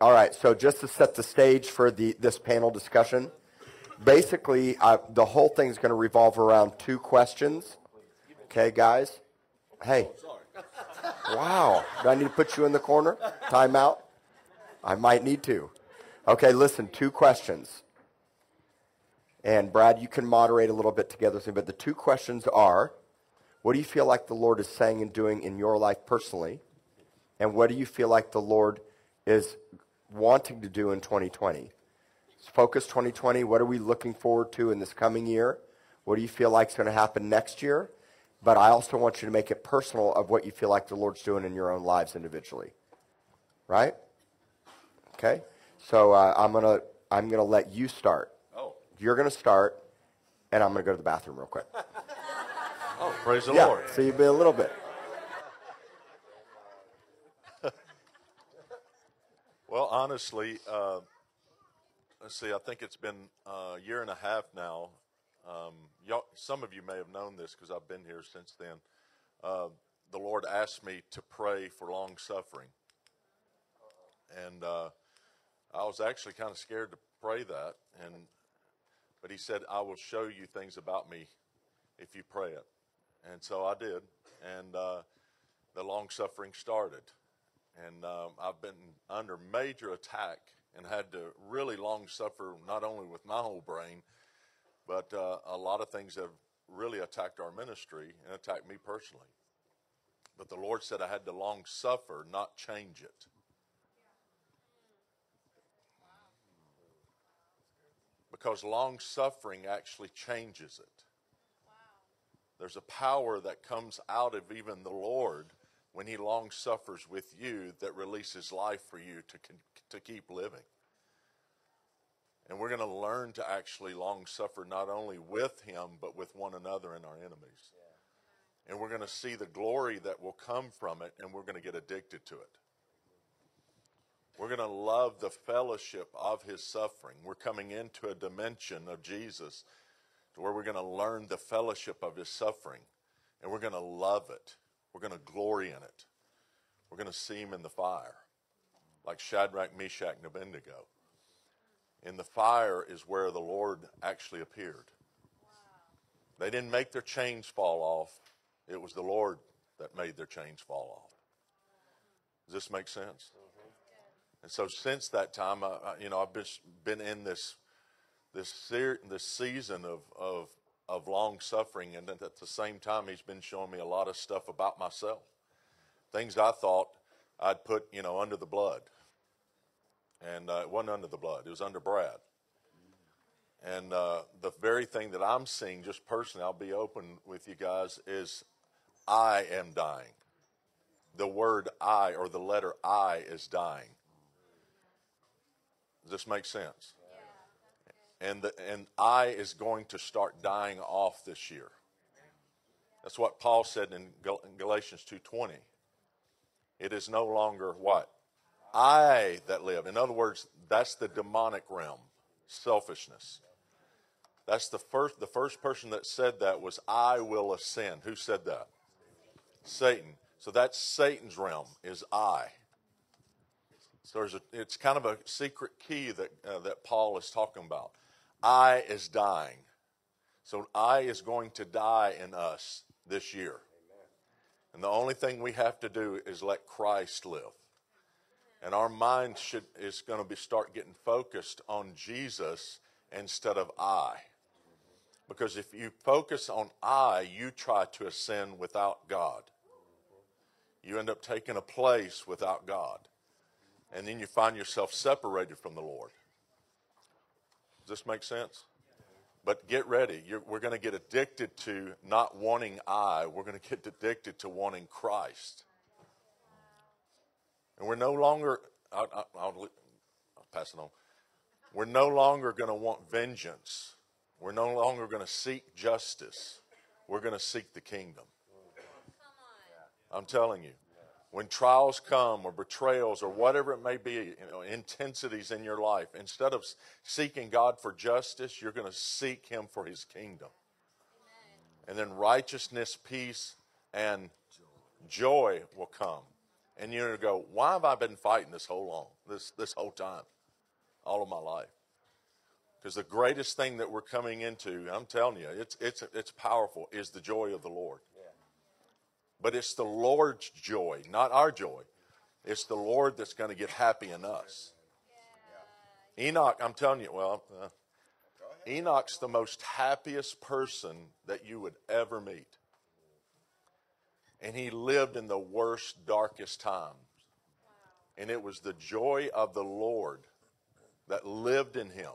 All right, so just to set the stage for the this panel discussion, basically the whole thing's going to revolve around two questions. Okay, guys. Hey. Wow. Do I need to put you in the corner? Time out. I might need to. Okay, listen. Two questions. And Brad, you can moderate a little bit together but the two questions are: What do you feel like the Lord is saying and doing in your life personally? And what do you feel like the Lord is wanting to do in 2020? Focus 2020. What are we looking forward to in this coming year? What do you feel like is going to happen next year? But I also want you to make it personal of what you feel like the Lord's doing in your own lives individually. Right? Okay. So uh, I'm gonna I'm gonna let you start. Oh. You're gonna start, and I'm gonna go to the bathroom real quick. Oh, praise the yeah. Lord. So you've been a little bit. Well, honestly, uh, let's see. I think it's been a year and a half now. Um, y'all, some of you may have known this because I've been here since then. Uh, the Lord asked me to pray for long suffering, and uh, I was actually kind of scared to pray that. And but He said, "I will show you things about me if you pray it," and so I did, and uh, the long suffering started and um, I've been under major attack and had to really long suffer not only with my whole brain, but uh, a lot of things have really attacked our ministry and attacked me personally. But the Lord said I had to long suffer, not change it. Because long suffering actually changes it. There's a power that comes out of even the Lord when he long suffers with you that releases life for you to, to keep living. And we're going to learn to actually long suffer not only with him, but with one another and our enemies. Yeah. And we're going to see the glory that will come from it, and we're going to get addicted to it. We're going to love the fellowship of his suffering. We're coming into a dimension of Jesus to where we're going to learn the fellowship of his suffering, and we're going to love it. We're going to glory in it. We're going to see him in the fire, like Shadrach, Meshach, and Abednego. In the fire is where the Lord actually appeared. They didn't make their chains fall off. It was the Lord that made their chains fall off. Does this make sense? Mm-hmm. And so since that time, I, you know, I've been, been in this this ser- this season of, of of long suffering, and at the same time, he's been showing me a lot of stuff about myself, things I thought I'd put, you know, under the blood, and uh, it wasn't under the blood; it was under Brad. And uh, the very thing that I'm seeing, just personally, I'll be open with you guys, is I am dying. The word I or the letter I is dying. Does this make sense? And the, and I is going to start dying off this year. That's what Paul said in, Galatians 2:20. It is no longer what I that live. In other words, that's the demonic realm, selfishness. That's the first the first person that said that was I will ascend. Who said that? Satan. So that's Satan's realm is I. So there's a, it's kind of a secret key that uh, that Paul is talking about. I is dying. So I is going to die in us this year. And the only thing we have to do is let Christ live. And our mind should is going to be start getting focused on Jesus instead of I. Because if you focus on I, you try to ascend without God. You end up taking a place without God. And then you find yourself separated from the Lord. Does this make sense? But get ready. You're, we're going to get addicted to not wanting I. We're going to get addicted to wanting Christ. And we're no longer, I'll, I'll, I'll pass it on. We're no longer going to want vengeance. We're no longer going to seek justice. We're going to seek the kingdom. I'm telling you when trials come or betrayals or whatever it may be, you know, intensities in your life, instead of seeking God for justice, you're going to seek Him for His kingdom. Amen. And then righteousness, peace, and joy will come. And you're going to go, why have I been fighting this whole long, this, this whole time, all of my life? Because the greatest thing that we're coming into, I'm telling you, it's, it's, it's powerful, is the joy of the Lord. But it's the Lord's joy, not our joy. It's the Lord that's going to get happy in us. Enoch, I'm telling you, well, uh, Enoch's the most happiest person that you would ever meet. And he lived in the worst, darkest times. And it was the joy of the Lord that lived in him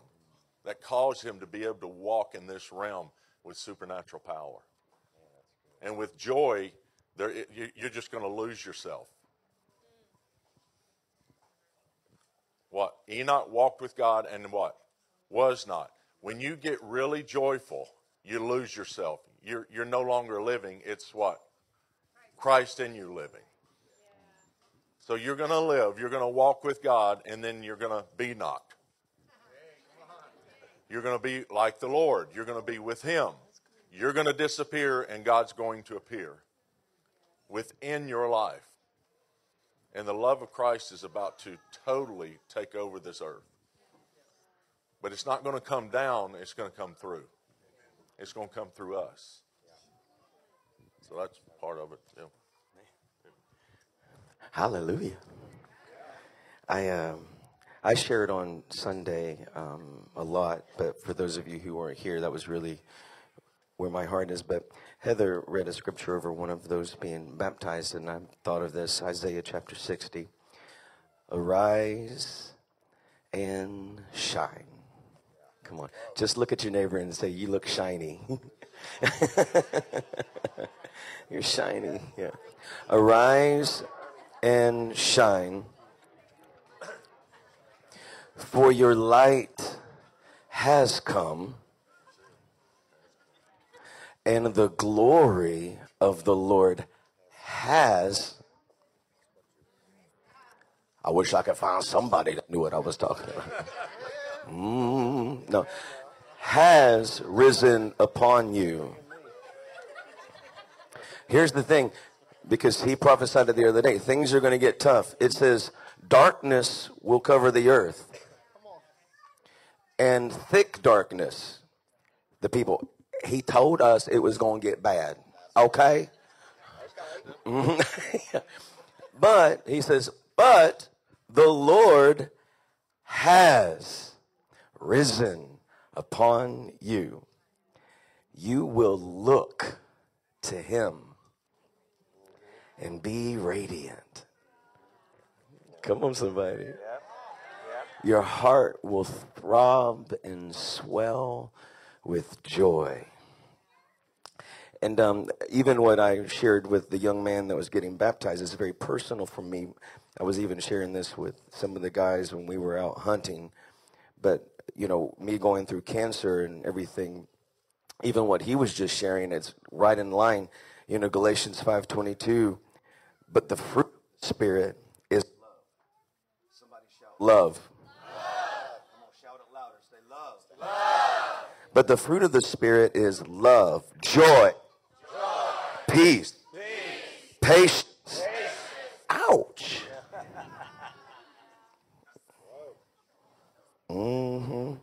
that caused him to be able to walk in this realm with supernatural power. And with joy, there, you're just going to lose yourself. What? Enoch walked with God and what? Was not. When you get really joyful, you lose yourself. You're, you're no longer living. It's what? Christ in you living. So you're going to live, you're going to walk with God, and then you're going to be knocked. You're going to be like the Lord. You're going to be with Him. You're going to disappear, and God's going to appear within your life. And the love of Christ is about to totally take over this earth. But it's not going to come down, it's going to come through. It's going to come through us. So that's part of it. Yeah. Hallelujah. I um, I shared on Sunday um, a lot, but for those of you who weren't here, that was really where my heart is. But Heather read a scripture over one of those being baptized, and I thought of this Isaiah chapter 60. Arise and shine. Come on. Just look at your neighbor and say, You look shiny. You're shiny. Yeah. Arise and shine, for your light has come, and the glory of the Lord has. I wish I could find somebody that knew what I was talking about. Mm, no. Has risen upon you. Here's the thing, because he prophesied it the other day. Things are going to get tough. It says, darkness will cover the earth. And thick darkness, the people. He told us it was going to get bad. Okay? but, he says, but the Lord has risen upon you, you will look to him and be radiant. Come on, somebody. Your heart will throb and swell with joy. And um, even what I shared with the young man that was getting baptized is very personal for me. I was even sharing this with some of the guys when we were out hunting. But you know, me going through cancer and everything, even what he was just sharing, it's right in line. You know, Galatians 5.22, but the fruit of the Spirit is love. Somebody shout love. love. Come on, shout it louder. Say love. love. But the fruit of the Spirit is love, joy. Peace, peace, patience. patience. Ouch. Mm-hmm.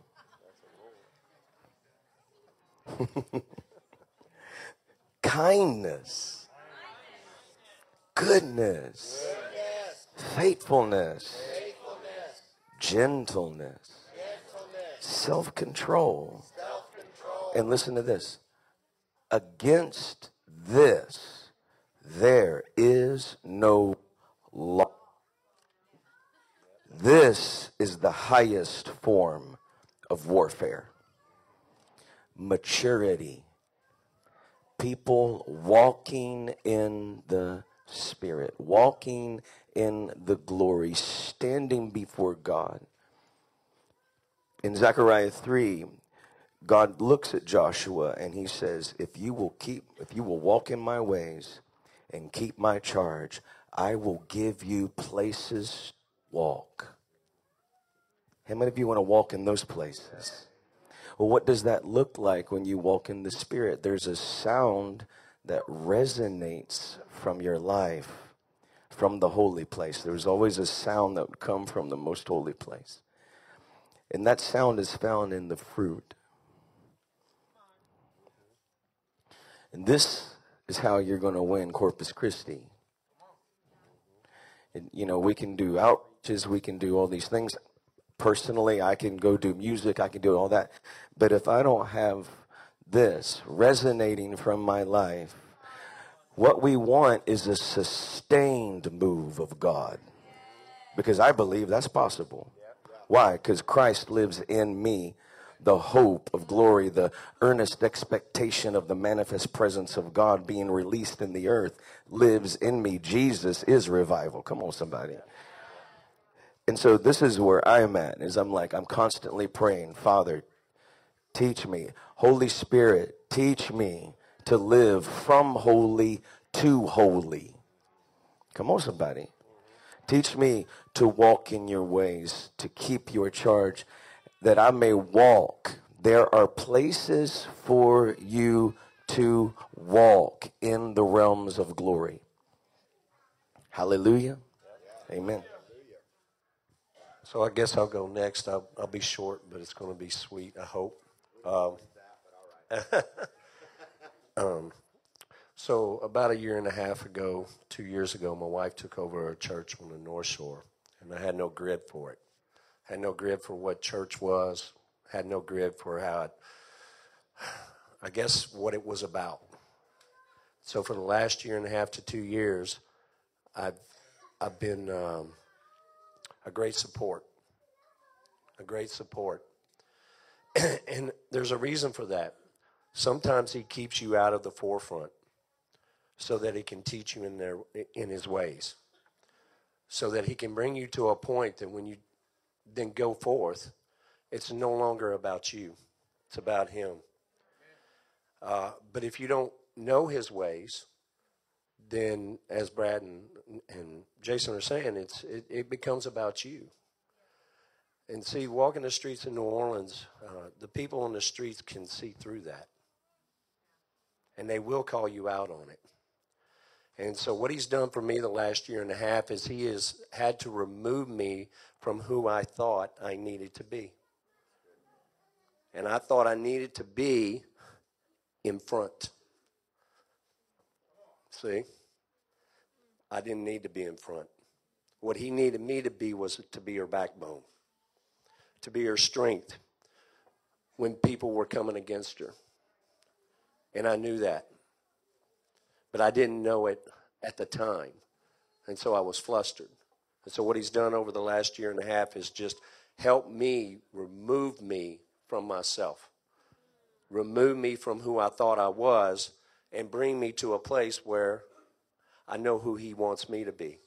Kindness, goodness, faithfulness, gentleness, self control. And listen to this against this, there is no law. This is the highest form of warfare maturity. People walking in the Spirit, walking in the glory, standing before God. In Zechariah 3, God looks at Joshua and he says, If you will keep, if you will walk in my ways and keep my charge, I will give you places walk. How many of you want to walk in those places? Well, what does that look like when you walk in the Spirit? There's a sound that resonates from your life from the holy place. There's always a sound that would come from the most holy place. And that sound is found in the fruit. And this is how you're going to win Corpus Christi. And, you know, we can do outreaches, we can do all these things. Personally, I can go do music, I can do all that. But if I don't have this resonating from my life, what we want is a sustained move of God. Because I believe that's possible. Why? Because Christ lives in me the hope of glory, the earnest expectation of the manifest presence of God being released in the earth lives in me. Jesus is revival. Come on, somebody. And so this is where I'm at, is I'm like, I'm constantly praying, Father, teach me. Holy Spirit, teach me to live from holy to holy. Come on, somebody. Teach me to walk in your ways, to keep your charge that I may walk. There are places for you to walk in the realms of glory. Hallelujah. Amen. So I guess I'll go next. I'll, I'll be short, but it's going to be sweet, I hope. Um, um, so about a year and a half ago, two years ago, my wife took over a church on the North Shore, and I had no grid for it had no grid for what church was, had no grid for how it, I guess, what it was about. So for the last year and a half to two years, I've, I've been um, a great support. A great support. and there's a reason for that. Sometimes he keeps you out of the forefront so that he can teach you in, their, in his ways. So that he can bring you to a point that when you then go forth. It's no longer about you, it's about Him. Uh, but if you don't know His ways, then as Brad and, and Jason are saying, it's, it, it becomes about you. And see, walking the streets in New Orleans, uh, the people on the streets can see through that. And they will call you out on it. And so, what he's done for me the last year and a half is he has had to remove me from who I thought I needed to be. And I thought I needed to be in front. See? I didn't need to be in front. What he needed me to be was to be her backbone, to be her strength when people were coming against her. And I knew that but I didn't know it at the time. And so I was flustered. And so what he's done over the last year and a half is just help me remove me from myself, remove me from who I thought I was, and bring me to a place where I know who he wants me to be.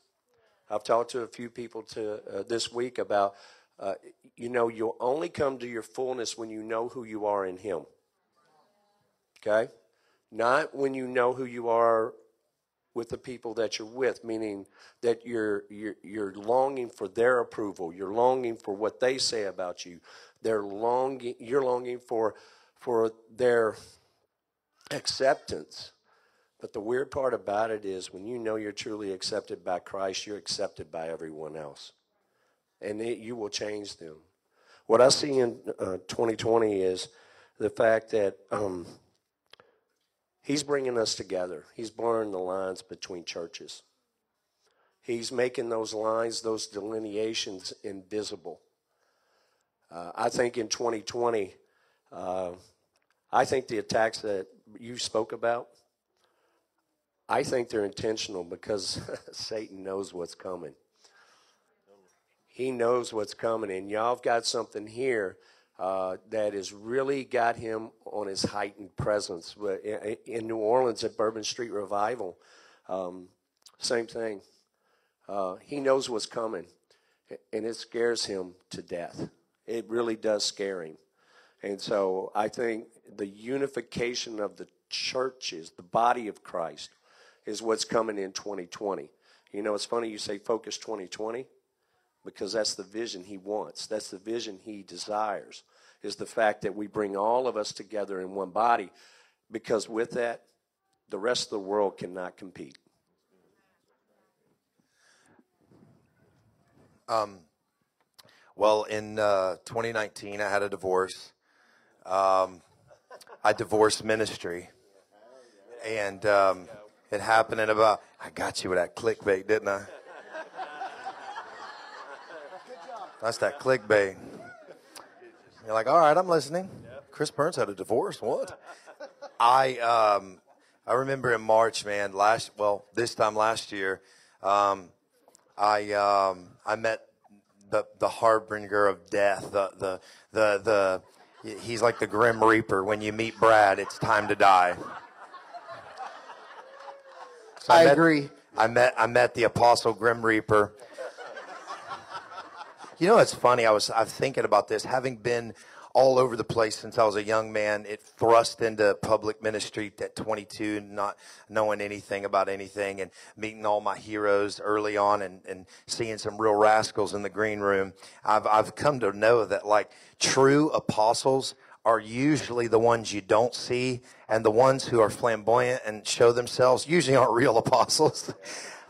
I've talked to a few people to uh, this week about, uh, you know, you'll only come to your fullness when you know who you are in him. Okay? Not when you know who you are with the people that you're with, meaning that you're, you're, you're longing for their approval. You're longing for what they say about you. They're longing, you're longing for, for their acceptance. But the weird part about it is when you know you're truly accepted by Christ, you're accepted by everyone else. And it, you will change them. What I see in uh, 2020 is the fact that um, He's bringing us together. He's blurring the lines between churches. He's making those lines, those delineations invisible. Uh, I think in 2020, uh, I think the attacks that you spoke about, I think they're intentional because Satan knows what's coming. He knows what's coming, and y'all have got something here uh, that has really got him on his heightened presence. In New Orleans at Bourbon Street Revival, um, same thing. Uh, he knows what's coming, and it scares him to death. It really does scare him. And so I think the unification of the churches, the body of Christ, is what's coming in 2020. You know, it's funny you say focus 2020 because that's the vision he wants. That's the vision he desires, is the fact that we bring all of us together in one body because with that, the rest of the world cannot compete. Um, well, in uh, 2019, I had a divorce. Um, I divorced ministry, and um, it happened in about. I got you with that clickbait, didn't I? That's that clickbait. You're like, all right, I'm listening. Chris Burns had a divorce. What? I um, I remember in March, man. Last well, this time last year, um, I um, I met the the harbinger of death. The the the the he's like the grim reaper. When you meet Brad, it's time to die. So I met- agree. I met I met the apostle grim reaper. You know, it's funny. I was I was thinking about this, having been all over the place since I was a young man. It thrust into public ministry at 22, not knowing anything about anything, and meeting all my heroes early on, and, and seeing some real rascals in the green room. I've I've come to know that like true apostles are usually the ones you don't see, and the ones who are flamboyant and show themselves usually aren't real apostles.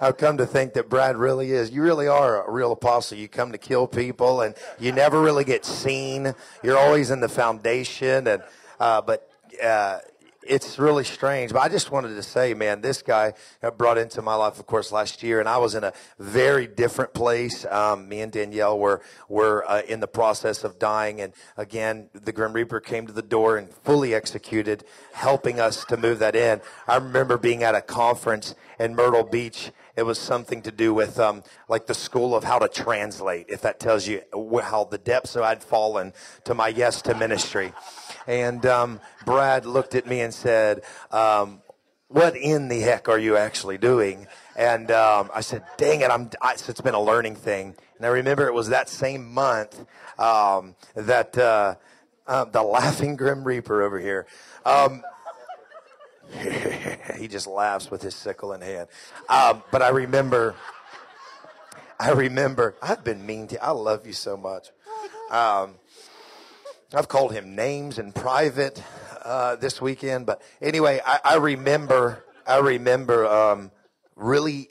I've come to think that Brad really is. You really are a real apostle. You come to kill people, and you never really get seen. You're always in the foundation, and uh, but uh, it's really strange. But I just wanted to say, man, this guy brought into my life, of course, last year, and I was in a very different place. Um, me and Danielle were were uh, in the process of dying, and again, the Grim Reaper came to the door and fully executed, helping us to move that in. I remember being at a conference in Myrtle Beach. It was something to do with um, like the school of how to translate, if that tells you how the depths I'd fallen to my yes to ministry. And um, Brad looked at me and said, um, "What in the heck are you actually doing?" And um, I said, "Dang it, I'm." I, it's been a learning thing. And I remember it was that same month um, that uh, uh, the laughing grim reaper over here. Um, he just laughs with his sickle in hand. Um, but I remember, I remember, I've been mean to you. I love you so much. Um, I've called him names in private uh, this weekend, but anyway, I, I remember, I remember um, really,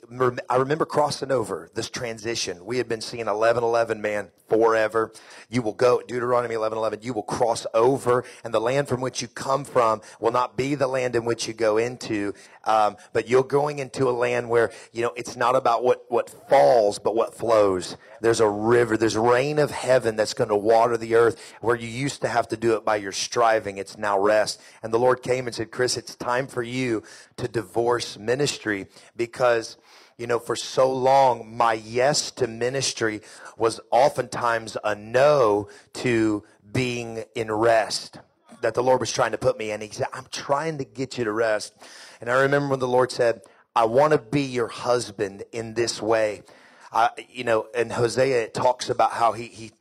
I remember crossing over this transition. We had been seeing 11:11 man forever. You will go Deuteronomy 11:11. You will cross over, and the land from which you come from will not be the land in which you go into. Um, but you're going into a land where you know it's not about what what falls, but what flows. There's a river. There's rain of heaven that's going to water the earth. Where you used to have to do it by your striving, it's now rest. And the Lord came and said, "Chris, it's time for you to divorce ministry because." You know, for so long, my yes to ministry was oftentimes a no to being in rest that the Lord was trying to put me in. He said, I'm trying to get you to rest. And I remember when the Lord said, I want to be your husband in this way. Uh, you know, in Hosea, it talks about how he, he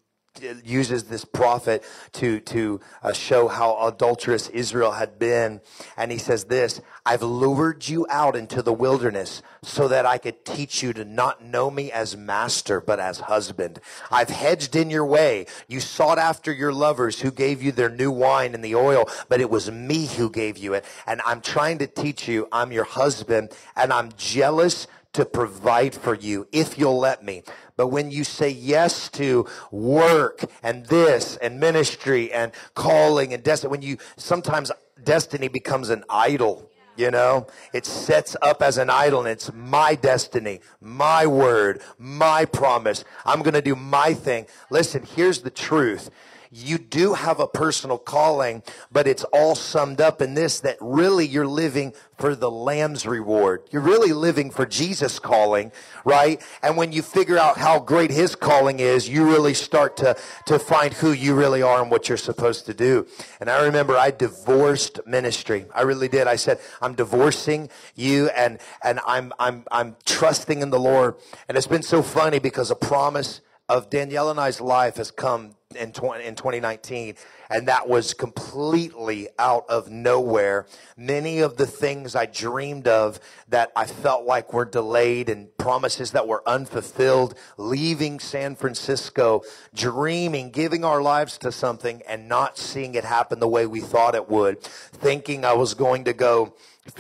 uses this prophet to to uh, show how adulterous Israel had been. And he says this I've lured you out into the wilderness so that I could teach you to not know me as master but as husband. I've hedged in your way. You sought after your lovers who gave you their new wine and the oil but it was me who gave you it. And I'm trying to teach you I'm your husband and I'm jealous to provide for you if you'll let me. But when you say yes to work and this and ministry and calling and destiny, when you sometimes destiny becomes an idol. You know, it sets up as an idol and it's my destiny, my word, my promise. I'm going to do my thing. Listen, here's the truth you do have a personal calling, but it's all summed up in this that really you're living for the Lamb's reward. You're really living for Jesus' calling, right? And when you figure out how great his calling is, you really start to, to find who you really are and what you're supposed to do. And I remember I divorced ministry. I really did. I said, I'm divorcing you and, and I'm, I'm, I'm trusting in the Lord. And it's been so funny because a promise of Danielle and I's life has come in, 20, in 2019, and that was completely out of nowhere. Many of the things I dreamed of that I felt like were delayed and promises that were unfulfilled, leaving San Francisco, dreaming, giving our lives to something and not seeing it happen the way we thought it would, thinking I was going to go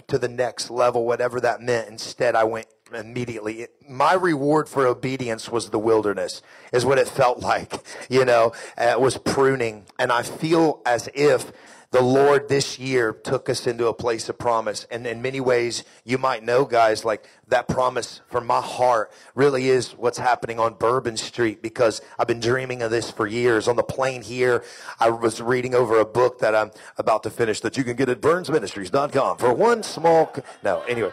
to the next level, whatever that meant. Instead, I went immediately. My reward for obedience was the wilderness, is what it felt like. You know, uh, it was pruning. And I feel as if the Lord this year took us into a place of promise. And in many ways, you might know, guys, like that promise from my heart really is what's happening on Bourbon Street because I've been dreaming of this for years. On the plane here, I was reading over a book that I'm about to finish that you can get at burnsministries.com for one small. No, anyway.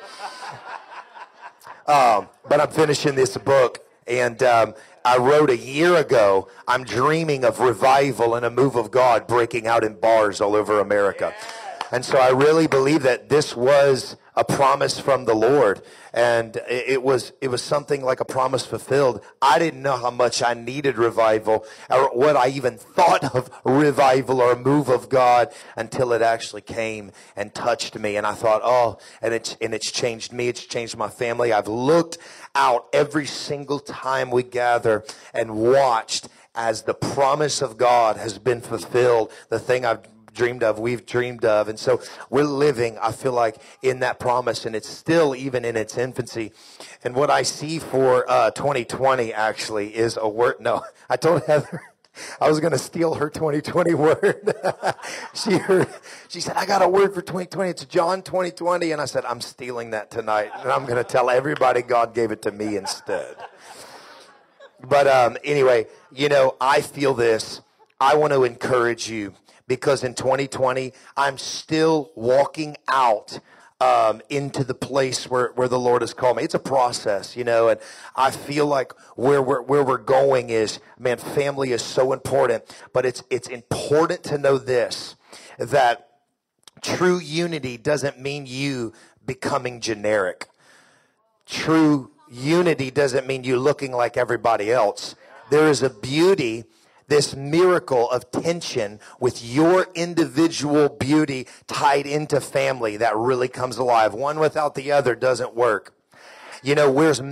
Um, but I'm finishing this book and um, I wrote a year ago, I'm dreaming of revival and a move of God breaking out in bars all over America. And so I really believe that this was a promise from the Lord. And it was, it was something like a promise fulfilled. I didn't know how much I needed revival or what I even thought of revival or a move of God until it actually came and touched me. And I thought, oh, and it's, and it's changed me. It's changed my family. I've looked out every single time we gather and watched as the promise of God has been fulfilled. The thing I've dreamed of, we've dreamed of. And so we're living, I feel like, in that promise, and it's still even in its infancy. And what I see for uh, 2020 actually is a word. No, I told Heather. I was going to steal her 2020 word. she heard, she said, I got a word for 2020. It's John 2020. And I said, I'm stealing that tonight. And I'm going to tell everybody God gave it to me instead. But um, anyway, you know, I feel this. I want to encourage you because in 2020, I'm still walking out um, into the place where, where the Lord has called me. It's a process, you know, and I feel like where we're, where we're going is, man, family is so important, but it's, it's important to know this, that true unity doesn't mean you becoming generic. True unity doesn't mean you looking like everybody else. There is a beauty this miracle of tension with your individual beauty tied into family that really comes alive. One without the other doesn't work. You know, where's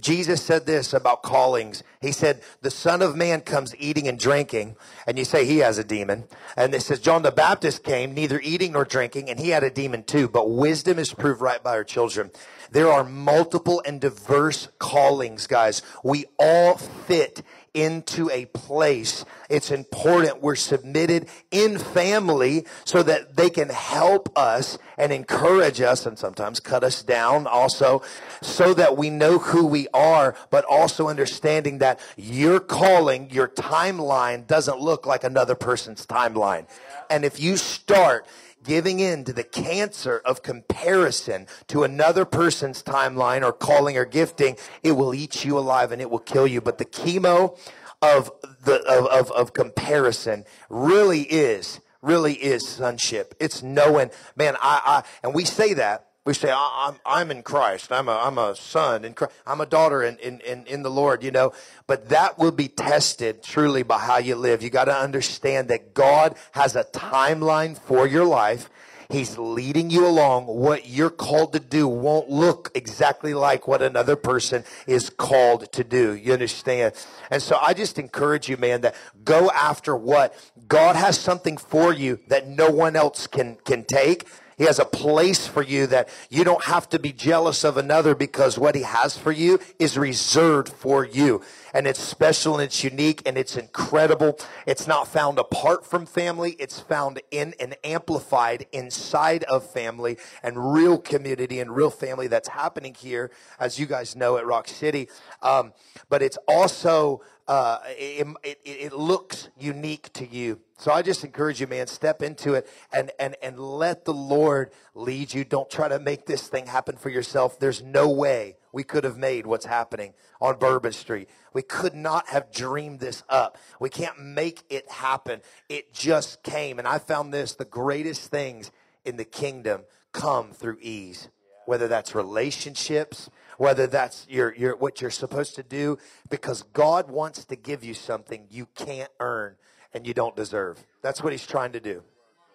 Jesus said this about callings. He said, the son of man comes eating and drinking. And you say he has a demon. And it says John the Baptist came neither eating nor drinking and he had a demon too. But wisdom is proved right by her children. There are multiple and diverse callings, guys. We all fit into a place. It's important we're submitted in family so that they can help us and encourage us and sometimes cut us down also so that we know who we are, but also understanding that your calling, your timeline doesn't look like another person's timeline. And if you start giving in to the cancer of comparison to another person's timeline or calling or gifting, it will eat you alive and it will kill you. But the chemo of the of, of, of comparison really is really is sonship. It's knowing, man, I, I and we say that. We say, I'm, I'm in Christ. I'm a, I'm a son in Christ. I'm a daughter in, in, in, in the Lord, you know. But that will be tested truly by how you live. You got to understand that God has a timeline for your life. He's leading you along. What you're called to do won't look exactly like what another person is called to do. You understand? And so I just encourage you, man, that go after what God has something for you that no one else can, can take. He has a place for you that you don't have to be jealous of another because what he has for you is reserved for you. And it's special and it's unique and it's incredible. It's not found apart from family. It's found in and amplified inside of family and real community and real family that's happening here, as you guys know at Rock City. Um, but it's also, uh, it, it, it looks unique to you. So I just encourage you, man, step into it and, and, and let the Lord lead you. Don't try to make this thing happen for yourself. There's no way we could have made what's happening on Bourbon Street. We could not have dreamed this up. We can't make it happen. It just came. And I found this the greatest things in the kingdom come through ease, whether that's relationships, whether that's your, your, what you're supposed to do, because God wants to give you something you can't earn and you don't deserve. That's what he's trying to do.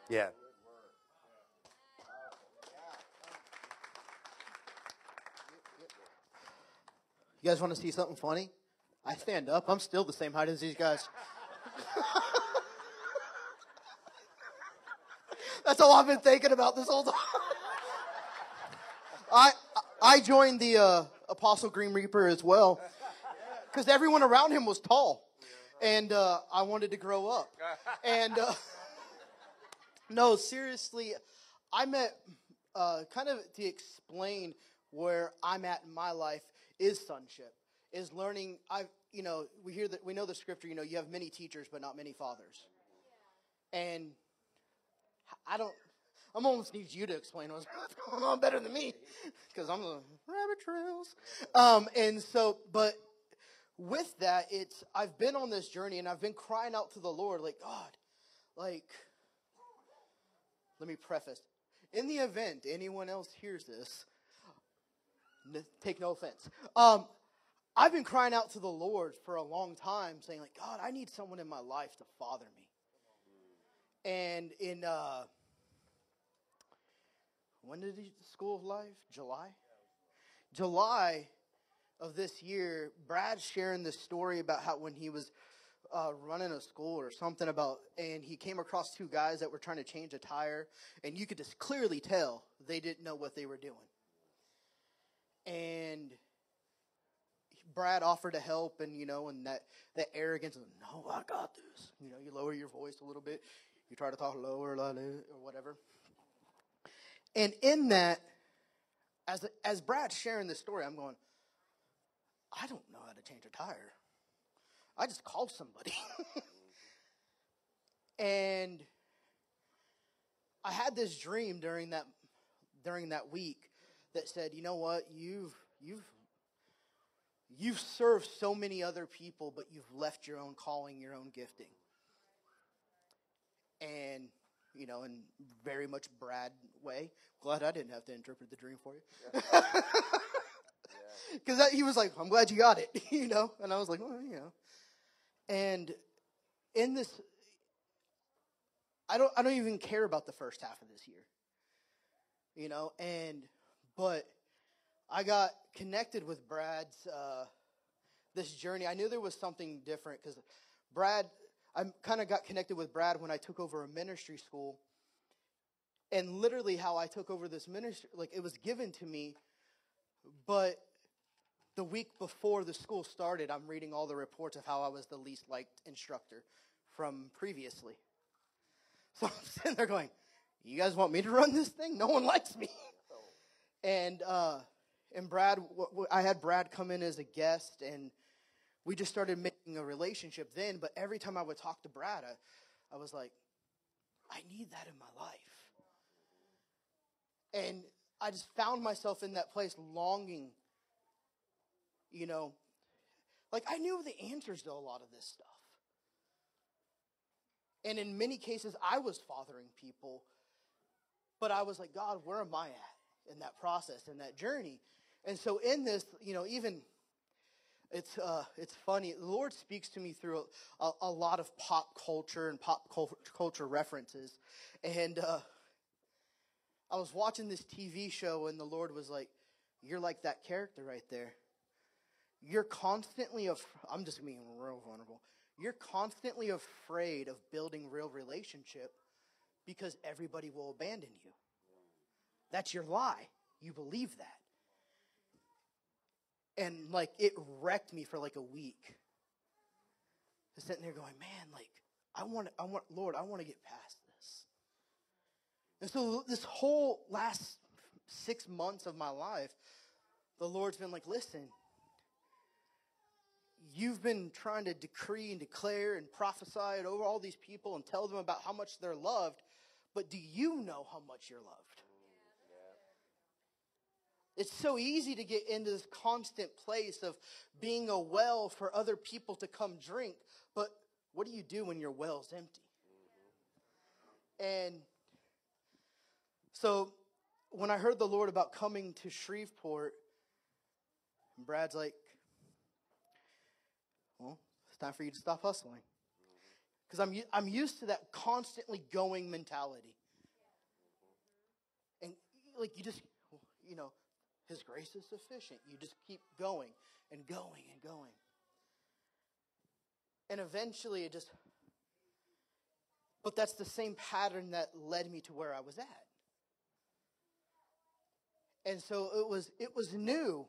Yeah. You guys want to see something funny? I stand up. I'm still the same height as these guys. That's all I've been thinking about this whole time. I I joined the uh, Apostle Grim Reaper as well because everyone around him was tall, and uh, I wanted to grow up. And uh, no, seriously, I met uh, kind of to explain where I'm at in my life is sonship, is learning. I, you know, we hear that we know the scripture. You know, you have many teachers, but not many fathers. And I don't. I'm almost need you to explain what's going on better than me, because I'm the rabbit trails. Um, and so, but with that, it's I've been on this journey and I've been crying out to the Lord, like God, like. Let me preface. In the event anyone else hears this, n- take no offense. Um, I've been crying out to the Lord for a long time, saying like, God, I need someone in my life to father me. And in uh, when did the School of Life? July. July of this year, Brad sharing this story about how when he was uh, running a school or something about, and he came across two guys that were trying to change a tire, and you could just clearly tell they didn't know what they were doing. And Brad offered to help, and you know, and that that arrogance of no, I got this. You know, you lower your voice a little bit, you try to talk lower, or whatever. And in that, as as Brad's sharing this story, I'm going, I don't know how to change a tire. I just called somebody. and I had this dream during that during that week that said, "You know what? You've you've you've served so many other people, but you've left your own calling, your own gifting." And you know, in very much Brad way. Glad I didn't have to interpret the dream for you. Because he was like, "I'm glad you got it," you know, and I was like, "Well, you know." And in this, I don't, I don't even care about the first half of this year, you know. And but I got connected with Brad's uh, this journey. I knew there was something different because Brad, I kind of got connected with Brad when I took over a ministry school. And literally, how I took over this ministry, like it was given to me, but the week before the school started, I'm reading all the reports of how I was the least liked instructor from previously. So I'm sitting there going, "You guys want me to run this thing? No one likes me." And uh, and Brad, I had Brad come in as a guest, and we just started making a relationship then. But every time I would talk to Brad, I, I was like, "I need that in my life." And I just found myself in that place longing you know, like I knew the answers to a lot of this stuff. And in many cases, I was fathering people, but I was like, God, where am I at in that process, in that journey? And so in this, you know, even it's uh, it's funny. The Lord speaks to me through a, a lot of pop culture and pop culture references, and uh, I was watching this TV show, and the Lord was like, "You're like that character right there." you're constantly af- i'm just being real vulnerable. You're constantly afraid of building real relationship because everybody will abandon you. That's your lie. You believe that and like it wrecked me for like a week just sitting there going man like i want i want lord i want to get past this and so this whole last six months of my life the lord's been like listen you've been trying to decree and declare and prophesy over all these people and tell them about how much they're loved, but do you know how much you're loved? It's so easy to get into this constant place of being a well for other people to come drink, but what do you do when your well's empty? And so when I heard the Lord about coming to Shreveport, Brad's like, well, it's time for you to stop hustling. Because I'm, I'm used to that constantly going mentality. And like you just, you know, His grace is sufficient. You just keep going and going and going. And eventually it just, but that's the same pattern that led me to where I was at. And so it was it was new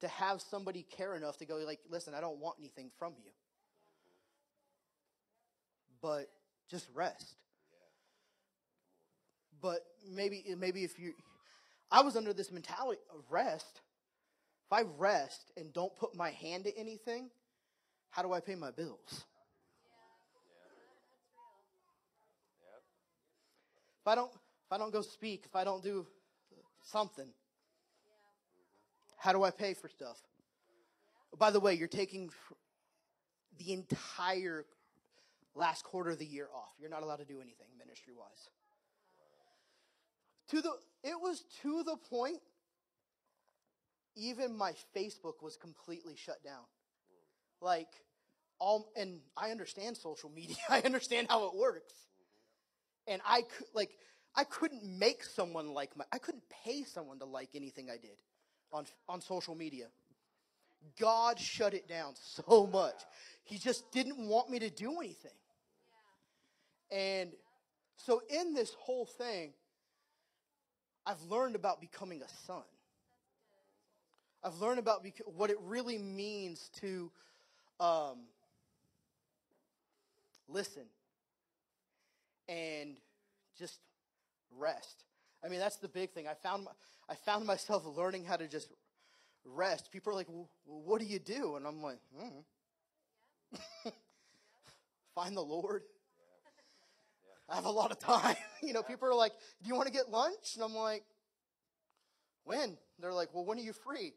to have somebody care enough to go like, listen, I don't want anything from you. But just rest. But maybe maybe if you I was under this mentality of rest. If I rest and don't put my hand to anything, how do I pay my bills? If I don't if I don't go speak, if I don't do something, how do I pay for stuff? By the way, you're taking the entire last quarter of the year off. You're not allowed to do anything ministry wise. To the it was to the point even my Facebook was completely shut down. Like all and I understand social media. I understand how it works. And I could like I couldn't make someone like my I couldn't pay someone to like anything I did on on social media. God shut it down so much. He just didn't want me to do anything. And so in this whole thing, I've learned about becoming a son. I've learned about bec- what it really means to um, listen and just rest. I mean, that's the big thing. I found I found myself learning how to just rest. People are like, well, "What do you do?" And I'm like, hmm. "Find the Lord." I have a lot of time. you know, people are like, "Do you want to get lunch?" And I'm like, "When?" They're like, "Well, when are you free?"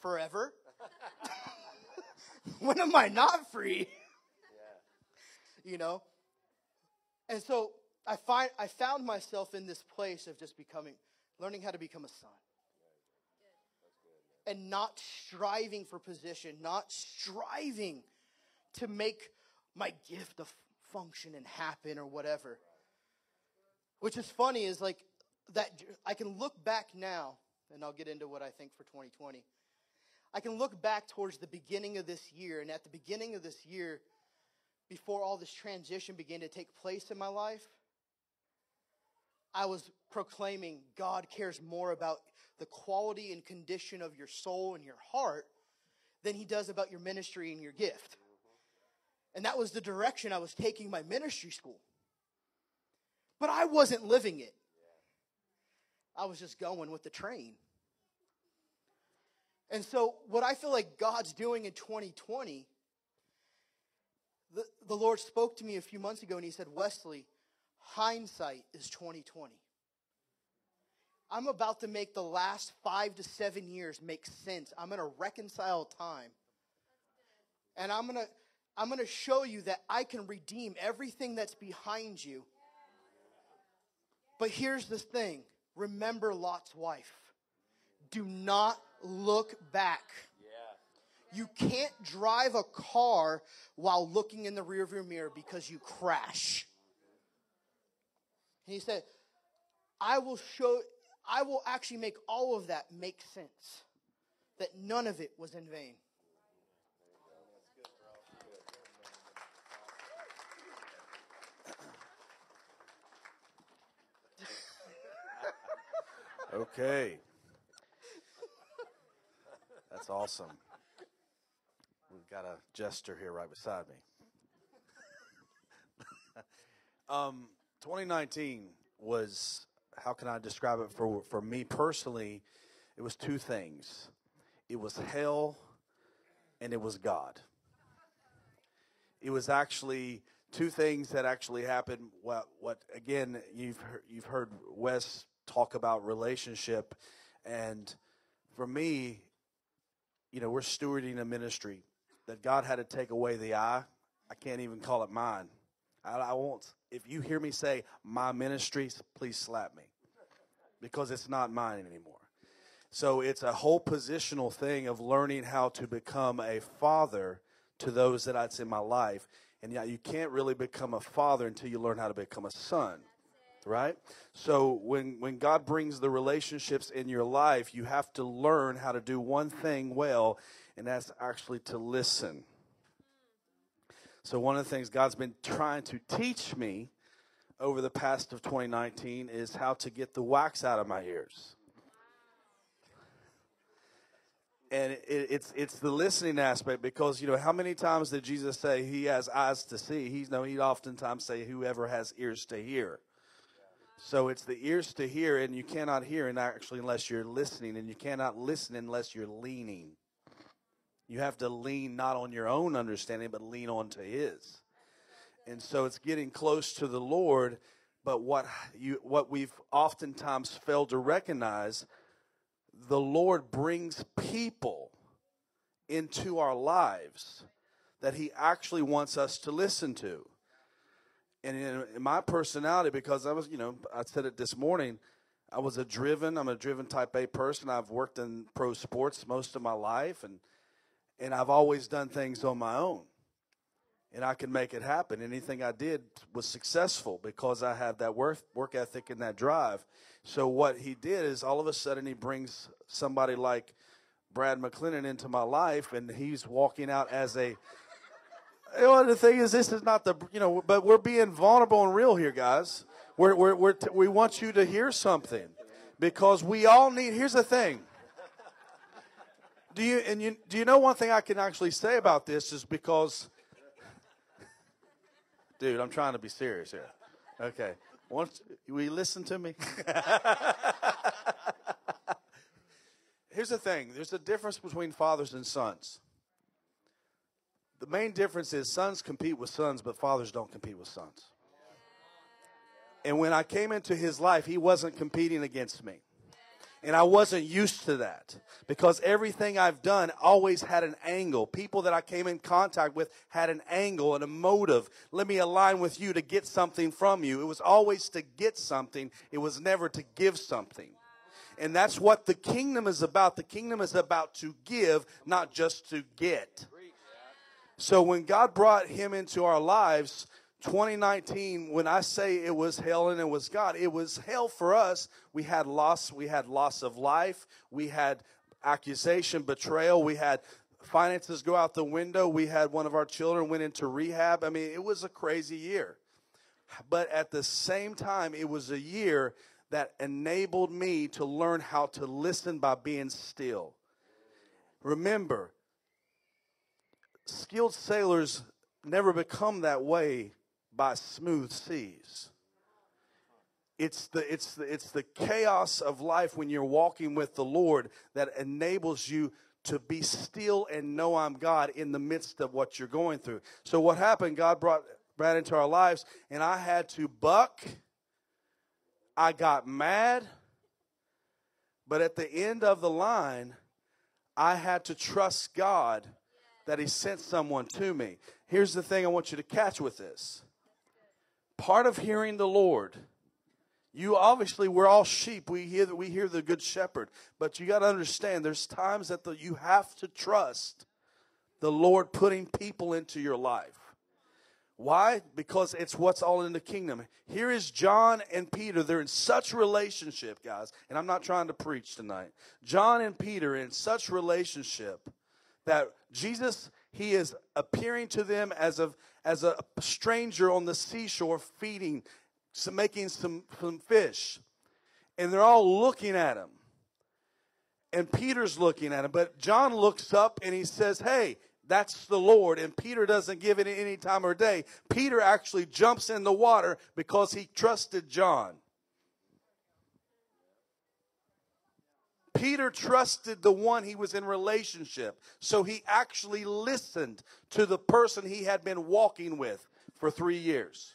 Forever. when am I not free? you know. And so I find I found myself in this place of just becoming, learning how to become a son. And not striving for position, not striving to make my gift of function and happen or whatever. Which is funny is like that I can look back now, and I'll get into what I think for 2020. I can look back towards the beginning of this year, and at the beginning of this year, before all this transition began to take place in my life, I was proclaiming God cares more about the quality and condition of your soul and your heart than he does about your ministry and your gift. And that was the direction I was taking my ministry school. But I wasn't living it. I was just going with the train. And so, what I feel like God's doing in 2020, the, the Lord spoke to me a few months ago and He said, Wesley, hindsight is 2020. I'm about to make the last five to seven years make sense. I'm going to reconcile time. And I'm going to. I'm going to show you that I can redeem everything that's behind you. But here's the thing remember Lot's wife. Do not look back. You can't drive a car while looking in the rearview mirror because you crash. And he said, I will show, I will actually make all of that make sense. That none of it was in vain. Okay. That's awesome. We've got a jester here right beside me. um, 2019 was, how can I describe it for, for me personally? It was two things it was hell and it was God. It was actually two things that actually happened. What, what again, you've you've heard Wes talk about relationship. And for me, you know, we're stewarding a ministry that God had to take away the I. I can't even call it mine. I, I won't. If you hear me say my ministries, please slap me because it's not mine anymore. So it's a whole positional thing of learning how to become a father to those that that's in my life. And yeah, you can't really become a father until you learn how to become a son right? So when when God brings the relationships in your life, you have to learn how to do one thing well, and that's actually to listen. So one of the things God's been trying to teach me over the past of 2019 is how to get the wax out of my ears. and it, it's it's the listening aspect because you know how many times did Jesus say he has eyes to see? He's no, he oftentimes say whoever has ears to hear. So it's the ears to hear, and you cannot hear, and actually unless you're listening, and you cannot listen unless you're leaning. You have to lean not on your own understanding, but lean onto His. And so it's getting close to the Lord. But what you what we've oftentimes failed to recognize, the Lord brings people into our lives that He actually wants us to listen to. And in, my personality, because I was, you know, I said it this morning, I was a driven, I'm a driven type A person. I've worked in pro sports most of my life and and I've always done things on my own. And I can make it happen. Anything I did was successful because I have that work, work ethic and that drive. So, what he did is all of a sudden he brings somebody like Brad McClendon into my life, and he's walking out as a. You know, the thing is, this is not the, you know, but we're being vulnerable and real here, guys. We're, we're, we're t- we want you to hear something because we all need, here's the thing do you and you do you know one thing I can actually say about this is because dude, I'm trying to be serious here. Okay. Once you listen to me? Here's the thing. There's a difference between fathers and sons. The main difference is sons compete with sons, but fathers don't compete with sons. And when I came into his life, he wasn't competing against me. And I wasn't used to that because everything I've done always had an angle. People that I came in contact with had an angle and a motive. Let me align with you to get something from you. It was always to get something, it was never to give something. And that's what the kingdom is about. The kingdom is about to give, not just to get. So when God brought him into our lives, 2019, when I say it was hell and it was God, it was hell for us. We had loss, we had loss of life, we had accusation, betrayal, we had finances go out the window, we had one of our children went into rehab. I mean, it was a crazy year. But at the same time, it was a year that enabled me to learn how to listen by being still. Remember, skilled sailors never become that way by smooth seas. It's the, it's, the, it's the chaos of life when you're walking with the Lord that enables you to be still and know I'm God in the midst of what you're going through. So, what happened? God brought Brad into our lives, and I had to buck. I got mad. But at the end of the line, I had to trust God that He sent someone to me. Here's the thing I want you to catch with this part of hearing the Lord. You obviously, we're all sheep. We hear we hear the good shepherd, but you got to understand. There's times that the, you have to trust the Lord putting people into your life. Why? Because it's what's all in the kingdom. Here is John and Peter. They're in such relationship, guys. And I'm not trying to preach tonight. John and Peter in such relationship that Jesus he is appearing to them as a, as a stranger on the seashore feeding, some, making some, some fish. And they're all looking at him. And Peter's looking at him. But John looks up and he says, Hey, that's the Lord. And Peter doesn't give it any time or day. Peter actually jumps in the water because he trusted John. Peter trusted the one he was in relationship. So he actually listened to the person he had been walking with for three years.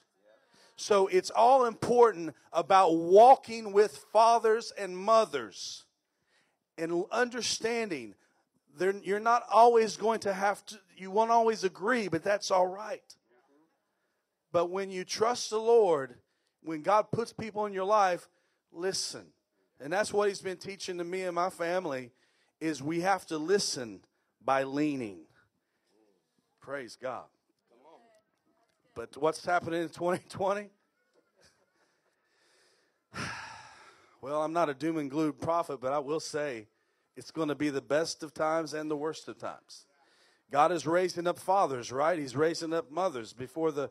So it's all important about walking with fathers and mothers and understanding you're not always going to have to, you won't always agree, but that's all right. But when you trust the Lord, when God puts people in your life, listen and that's what he's been teaching to me and my family is we have to listen by leaning. Praise God. But what's happening in 2020? Well, I'm not a doom and gloom prophet, but I will say it's going to be the best of times and the worst of times. God is raising up fathers, right? He's raising up mothers before the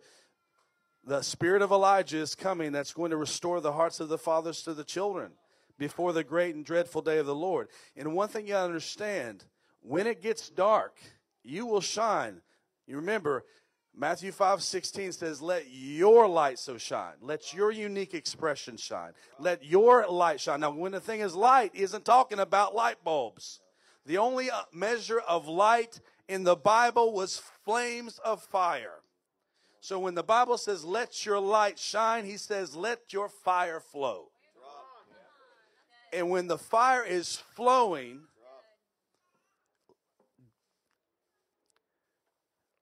the spirit of Elijah is coming that's going to restore the hearts of the fathers to the children before the great and dreadful day of the Lord. And one thing you understand when it gets dark, you will shine. You remember, Matthew 5 16 says, Let your light so shine. Let your unique expression shine. Let your light shine. Now, when the thing is light, isn't talking about light bulbs. The only uh, measure of light in the Bible was flames of fire. So when the Bible says, let your light shine, he says, let your fire flow. And when the fire is flowing,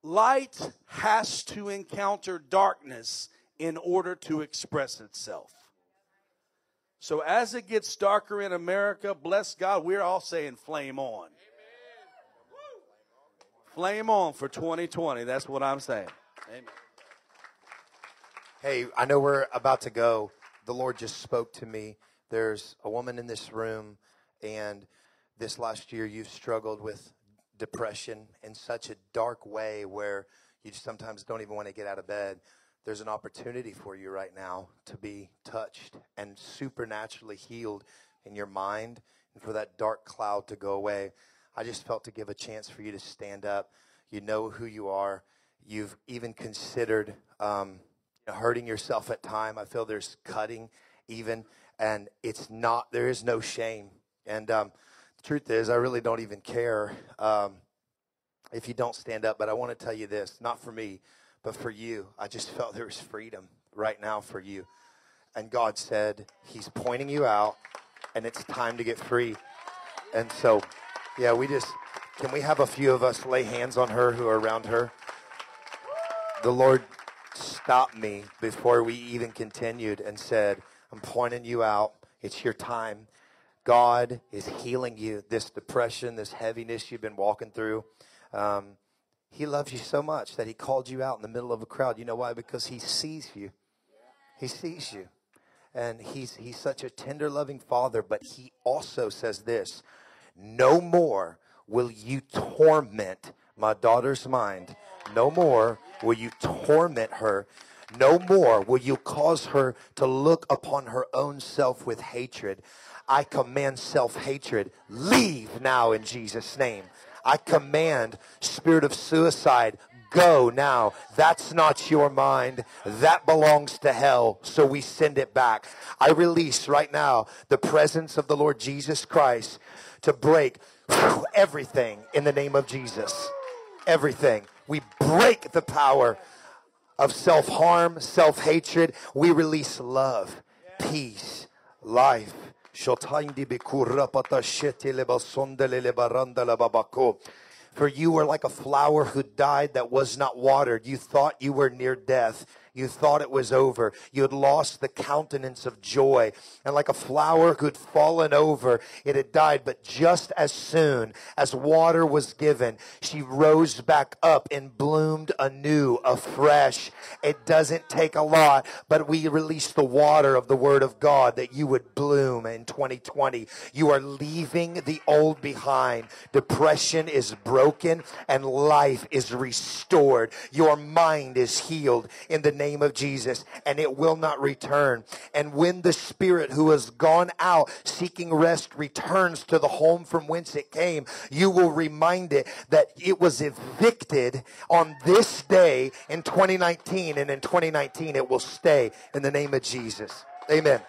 light has to encounter darkness in order to express itself. So as it gets darker in America, bless God, we're all saying flame on. Flame on for 2020. That's what I'm saying. Amen. Hey, I know we're about to go. The Lord just spoke to me. There's a woman in this room, and this last year you've struggled with depression in such a dark way where you sometimes don't even want to get out of bed. There's an opportunity for you right now to be touched and supernaturally healed in your mind and for that dark cloud to go away. I just felt to give a chance for you to stand up. You know who you are. You've even considered um, hurting yourself at time. I feel there's cutting even, and it's not. There is no shame. And um, the truth is, I really don't even care um, if you don't stand up. But I want to tell you this, not for me, but for you. I just felt there was freedom right now for you. And God said He's pointing you out, and it's time to get free. And so, yeah, we just can we have a few of us lay hands on her who are around her. The Lord stopped me before we even continued and said, I'm pointing you out. It's your time. God is healing you. This depression, this heaviness you've been walking through. Um, he loves you so much that he called you out in the middle of a crowd. You know why? Because he sees you. He sees you. And he's, he's such a tender, loving father. But he also says this No more will you torment my daughter's mind. No more will you torment her. No more will you cause her to look upon her own self with hatred. I command self hatred. Leave now in Jesus' name. I command spirit of suicide. Go now. That's not your mind. That belongs to hell. So we send it back. I release right now the presence of the Lord Jesus Christ to break everything in the name of Jesus. Everything. We break the power of self harm, self hatred. We release love, peace, life. For you were like a flower who died that was not watered. You thought you were near death. You thought it was over. You had lost the countenance of joy. And like a flower who had fallen over, it had died. But just as soon as water was given, she rose back up and bloomed anew, afresh. It doesn't take a lot, but we release the water of the Word of God that you would bloom in 2020. You are leaving the old behind. Depression is broken and life is restored. Your mind is healed in the name of Jesus, and it will not return. And when the spirit who has gone out seeking rest returns to the home from whence it came, you will remind it that it was evicted on this day in 2019, and in 2019 it will stay in the name of Jesus. Amen.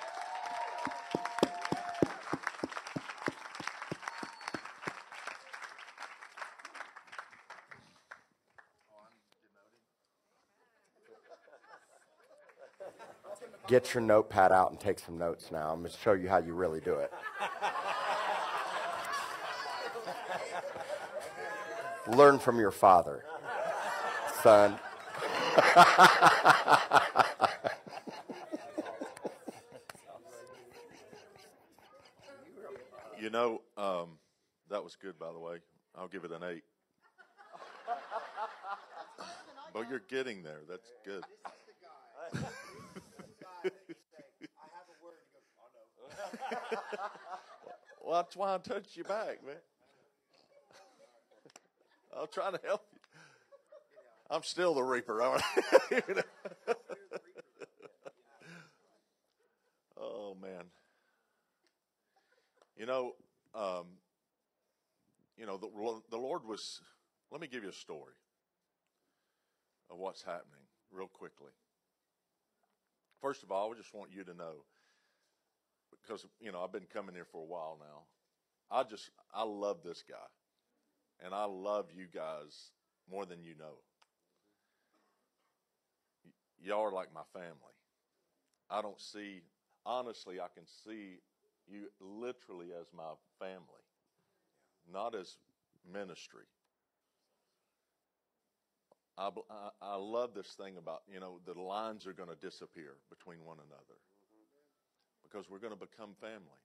Get your notepad out and take some notes now. I'm going to show you how you really do it. Learn from your father, son. You know, um, that was good, by the way. I'll give it an eight. But you're getting there. That's good. Well, that's why I touched you back, man. I'm trying to help you. I'm still the reaper, aren't I? oh man. You know, um, you know the the Lord was, let me give you a story of what's happening real quickly. First of all, I just want you to know, because, you know, I've been coming here for a while now. I just, I love this guy. And I love you guys more than you know. Y- y'all are like my family. I don't see, honestly, I can see you literally as my family, not as ministry. I, I, love this thing about, you know, the lines are going to disappear between one another because we're going to become family.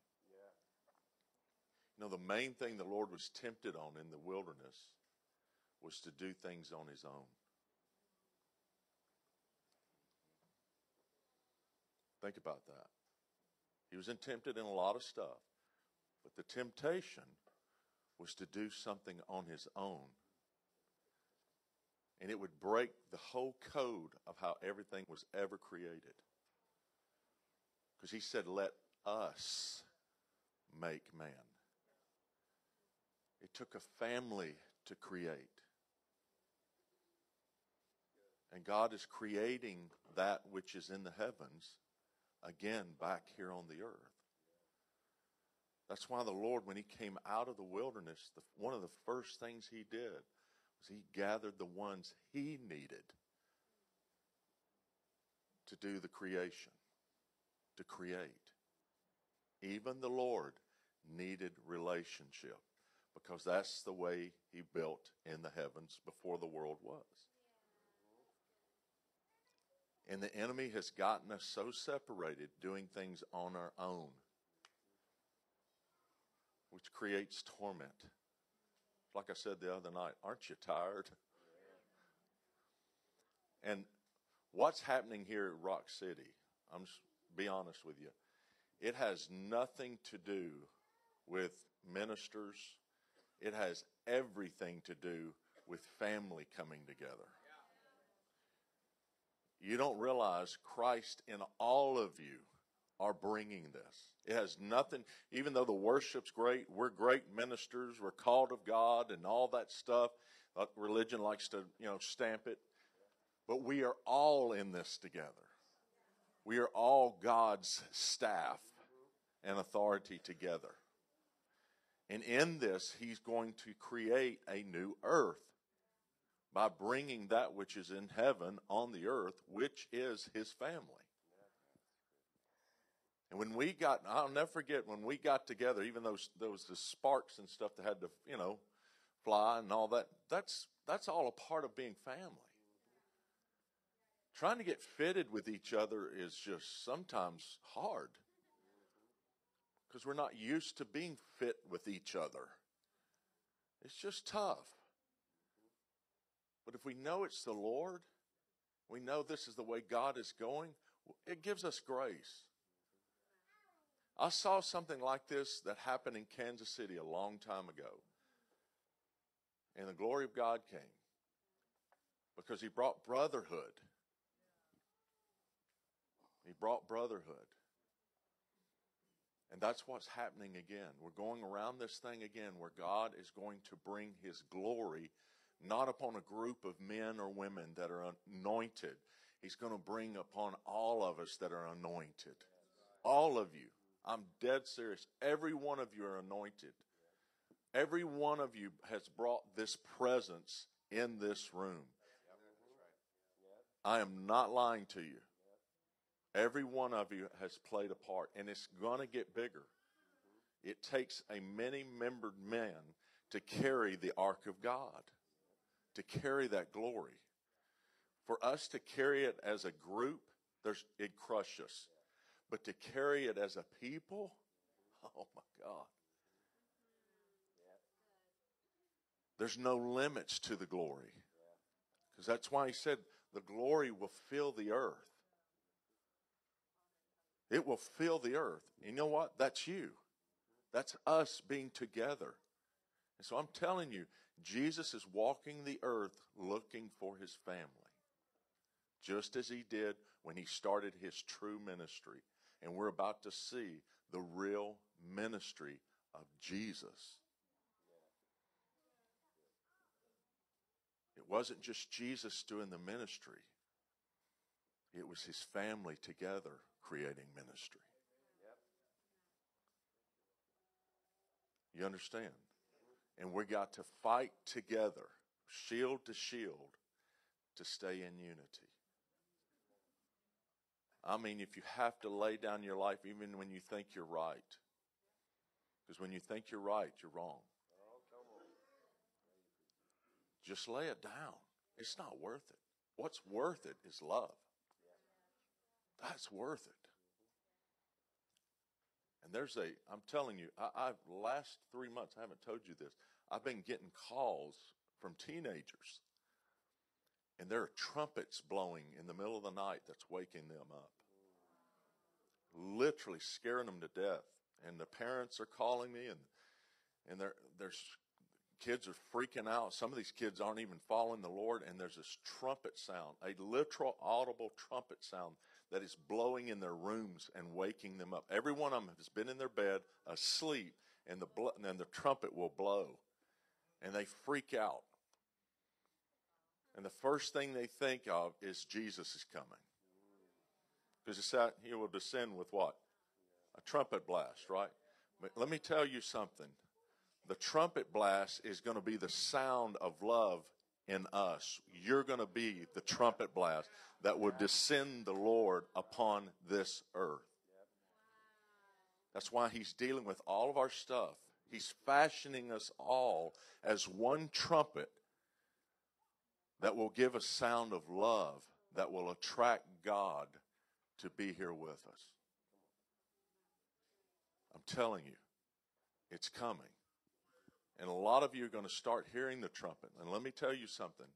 You know, the main thing the Lord was tempted on in the wilderness was to do things on his own. Think about that. He was tempted in a lot of stuff, but the temptation was to do something on his own. And it would break the whole code of how everything was ever created. Because he said, Let us make man. It took a family to create. And God is creating that which is in the heavens again back here on the earth. That's why the Lord, when He came out of the wilderness, the, one of the first things He did He gathered the ones He needed to do the creation, to create. Even the Lord needed relationship because that's the way He built in the heavens before the world was. And the enemy has gotten us so separated doing things on our own, which creates torment. Like I said the other night, aren't you tired? And what's happening here at Rock City, I'm just be honest with you, it has nothing to do with ministers. It has everything to do with family coming together. You don't realize Christ in all of you are bringing this. It has nothing, even though the worship's great, we're great ministers, we're called of God and all that stuff. Uh, Religion likes to, you know, stamp it. But we are all in this together. We are all God's staff and authority together. And in this, He's going to create a new earth by bringing that which is in heaven on the earth, which is His family. And when we got, I'll never forget when we got together, even those those the sparks and stuff that had to, you know, fly and all that. That's that's all a part of being family. Trying to get fitted with each other is just sometimes hard because we're not used to being fit with each other. It's just tough. But if we know it's the Lord, we know this is the way God is going, it gives us grace. I saw something like this that happened in Kansas City a long time ago. And the glory of God came because He brought brotherhood. He brought brotherhood. And that's what's happening again. We're going around this thing again where God is going to bring His glory not upon a group of men or women that are anointed. He's going to bring upon all of us that are anointed. All of you. I'm dead serious. Every one of you are anointed. Every one of you has brought this presence in this room. I am not lying to you. Every one of you has played a part, and it's going to get bigger. It takes a many membered man to carry the ark of God, to carry that glory. For us to carry it as a group, there's, it crushes us. But to carry it as a people, oh my God. There's no limits to the glory. Because that's why he said the glory will fill the earth. It will fill the earth. You know what? That's you. That's us being together. And so I'm telling you, Jesus is walking the earth looking for his family, just as he did when he started his true ministry. And we're about to see the real ministry of Jesus. It wasn't just Jesus doing the ministry, it was his family together creating ministry. You understand? And we got to fight together, shield to shield, to stay in unity. I mean, if you have to lay down your life even when you think you're right, because when you think you're right, you're wrong. Just lay it down. It's not worth it. What's worth it is love. That's worth it. And there's a, I'm telling you, I, I've last three months, I haven't told you this, I've been getting calls from teenagers. And there are trumpets blowing in the middle of the night that's waking them up. Literally scaring them to death. And the parents are calling me and and there's kids are freaking out. Some of these kids aren't even following the Lord, and there's this trumpet sound, a literal audible trumpet sound that is blowing in their rooms and waking them up. Every one of them has been in their bed asleep, and the and the trumpet will blow, and they freak out. And the first thing they think of is Jesus is coming, because he will descend with what a trumpet blast, right? But let me tell you something the trumpet blast is going to be the sound of love in us. You're going to be the trumpet blast that will descend the Lord upon this earth. That's why he's dealing with all of our stuff. He's fashioning us all as one trumpet that will give a sound of love that will attract God to be here with us. I'm telling you, it's coming. And a lot of you are going to start hearing the trumpet. And let me tell you something.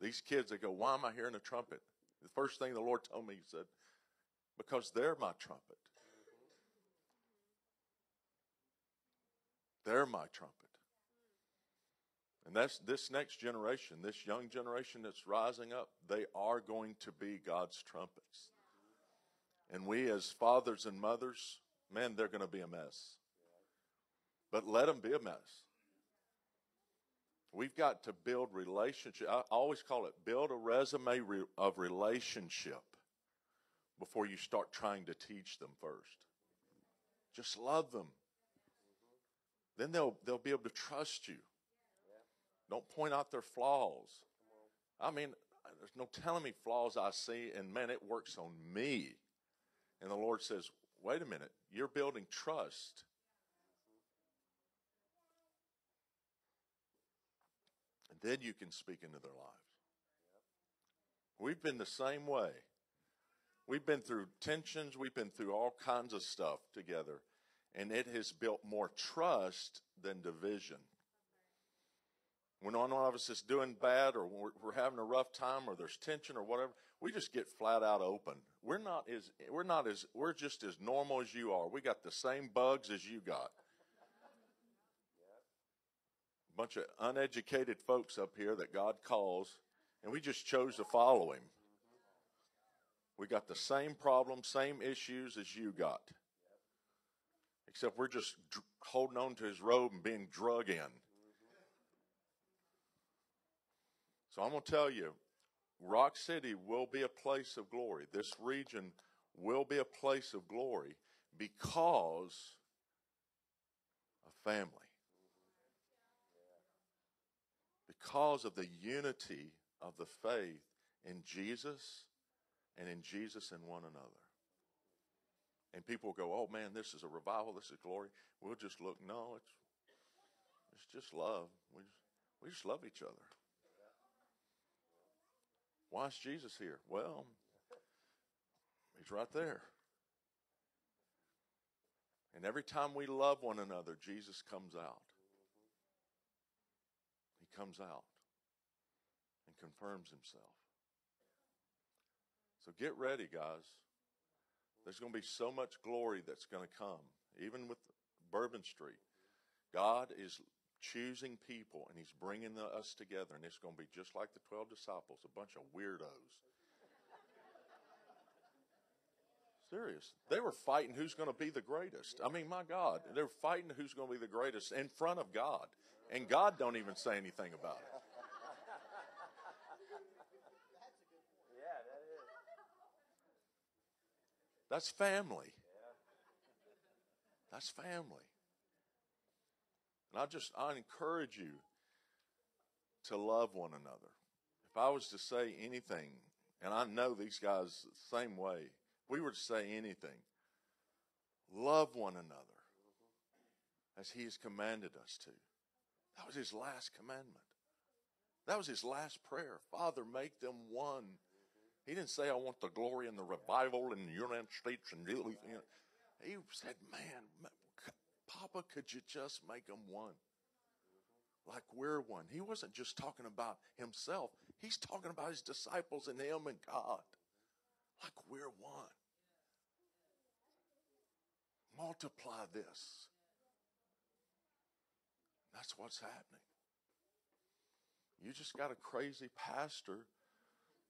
These kids, they go, Why am I hearing a trumpet? The first thing the Lord told me, He said, Because they're my trumpet. They're my trumpet. And that's this next generation, this young generation that's rising up, they are going to be God's trumpets. And we, as fathers and mothers, man, they're going to be a mess. But let them be a mess. We've got to build relationship. I always call it build a resume of relationship before you start trying to teach them first. Just love them. Then they'll they'll be able to trust you. Don't point out their flaws. I mean, there's no telling me flaws I see, and man, it works on me. And the Lord says, wait a minute, you're building trust. And then you can speak into their lives. We've been the same way. We've been through tensions, we've been through all kinds of stuff together, and it has built more trust than division. When one of us is doing bad or we're, we're having a rough time or there's tension or whatever, we just get flat out open. We're not as we're not as we're just as normal as you are. We got the same bugs as you got A bunch of uneducated folks up here that God calls, and we just chose to follow Him. We got the same problems, same issues as you got, except we're just holding on to His robe and being drug in. So I'm going to tell you, Rock City will be a place of glory. This region will be a place of glory because of family. because of the unity of the faith in Jesus and in Jesus and one another. And people go, "Oh man, this is a revival. This is glory." We'll just look. No, it's it's just love. We just, we just love each other. Why is Jesus here? Well, he's right there. And every time we love one another, Jesus comes out He comes out and confirms himself. So get ready, guys. There's going to be so much glory that's going to come, even with Bourbon Street. God is choosing people and he's bringing the, us together and it's going to be just like the 12 disciples a bunch of weirdos serious they were fighting who's going to be the greatest i mean my god they're fighting who's going to be the greatest in front of god and god don't even say anything about it. That's family. That's family. And I just, I encourage you to love one another. If I was to say anything, and I know these guys the same way, if we were to say anything, love one another as he has commanded us to. That was his last commandment. That was his last prayer. Father, make them one. He didn't say, I want the glory and the revival in the United States. And you. He said, Man, Papa, could you just make them one? Like we're one. He wasn't just talking about himself, he's talking about his disciples and him and God. Like we're one. Multiply this. That's what's happening. You just got a crazy pastor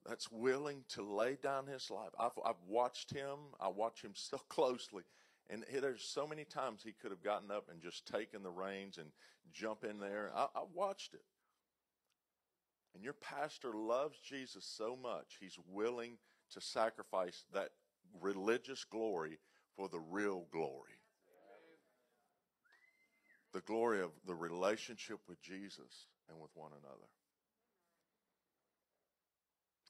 that's willing to lay down his life. I've, I've watched him, I watch him so closely. And there's so many times he could have gotten up and just taken the reins and jump in there. I, I watched it. And your pastor loves Jesus so much, he's willing to sacrifice that religious glory for the real glory. The glory of the relationship with Jesus and with one another.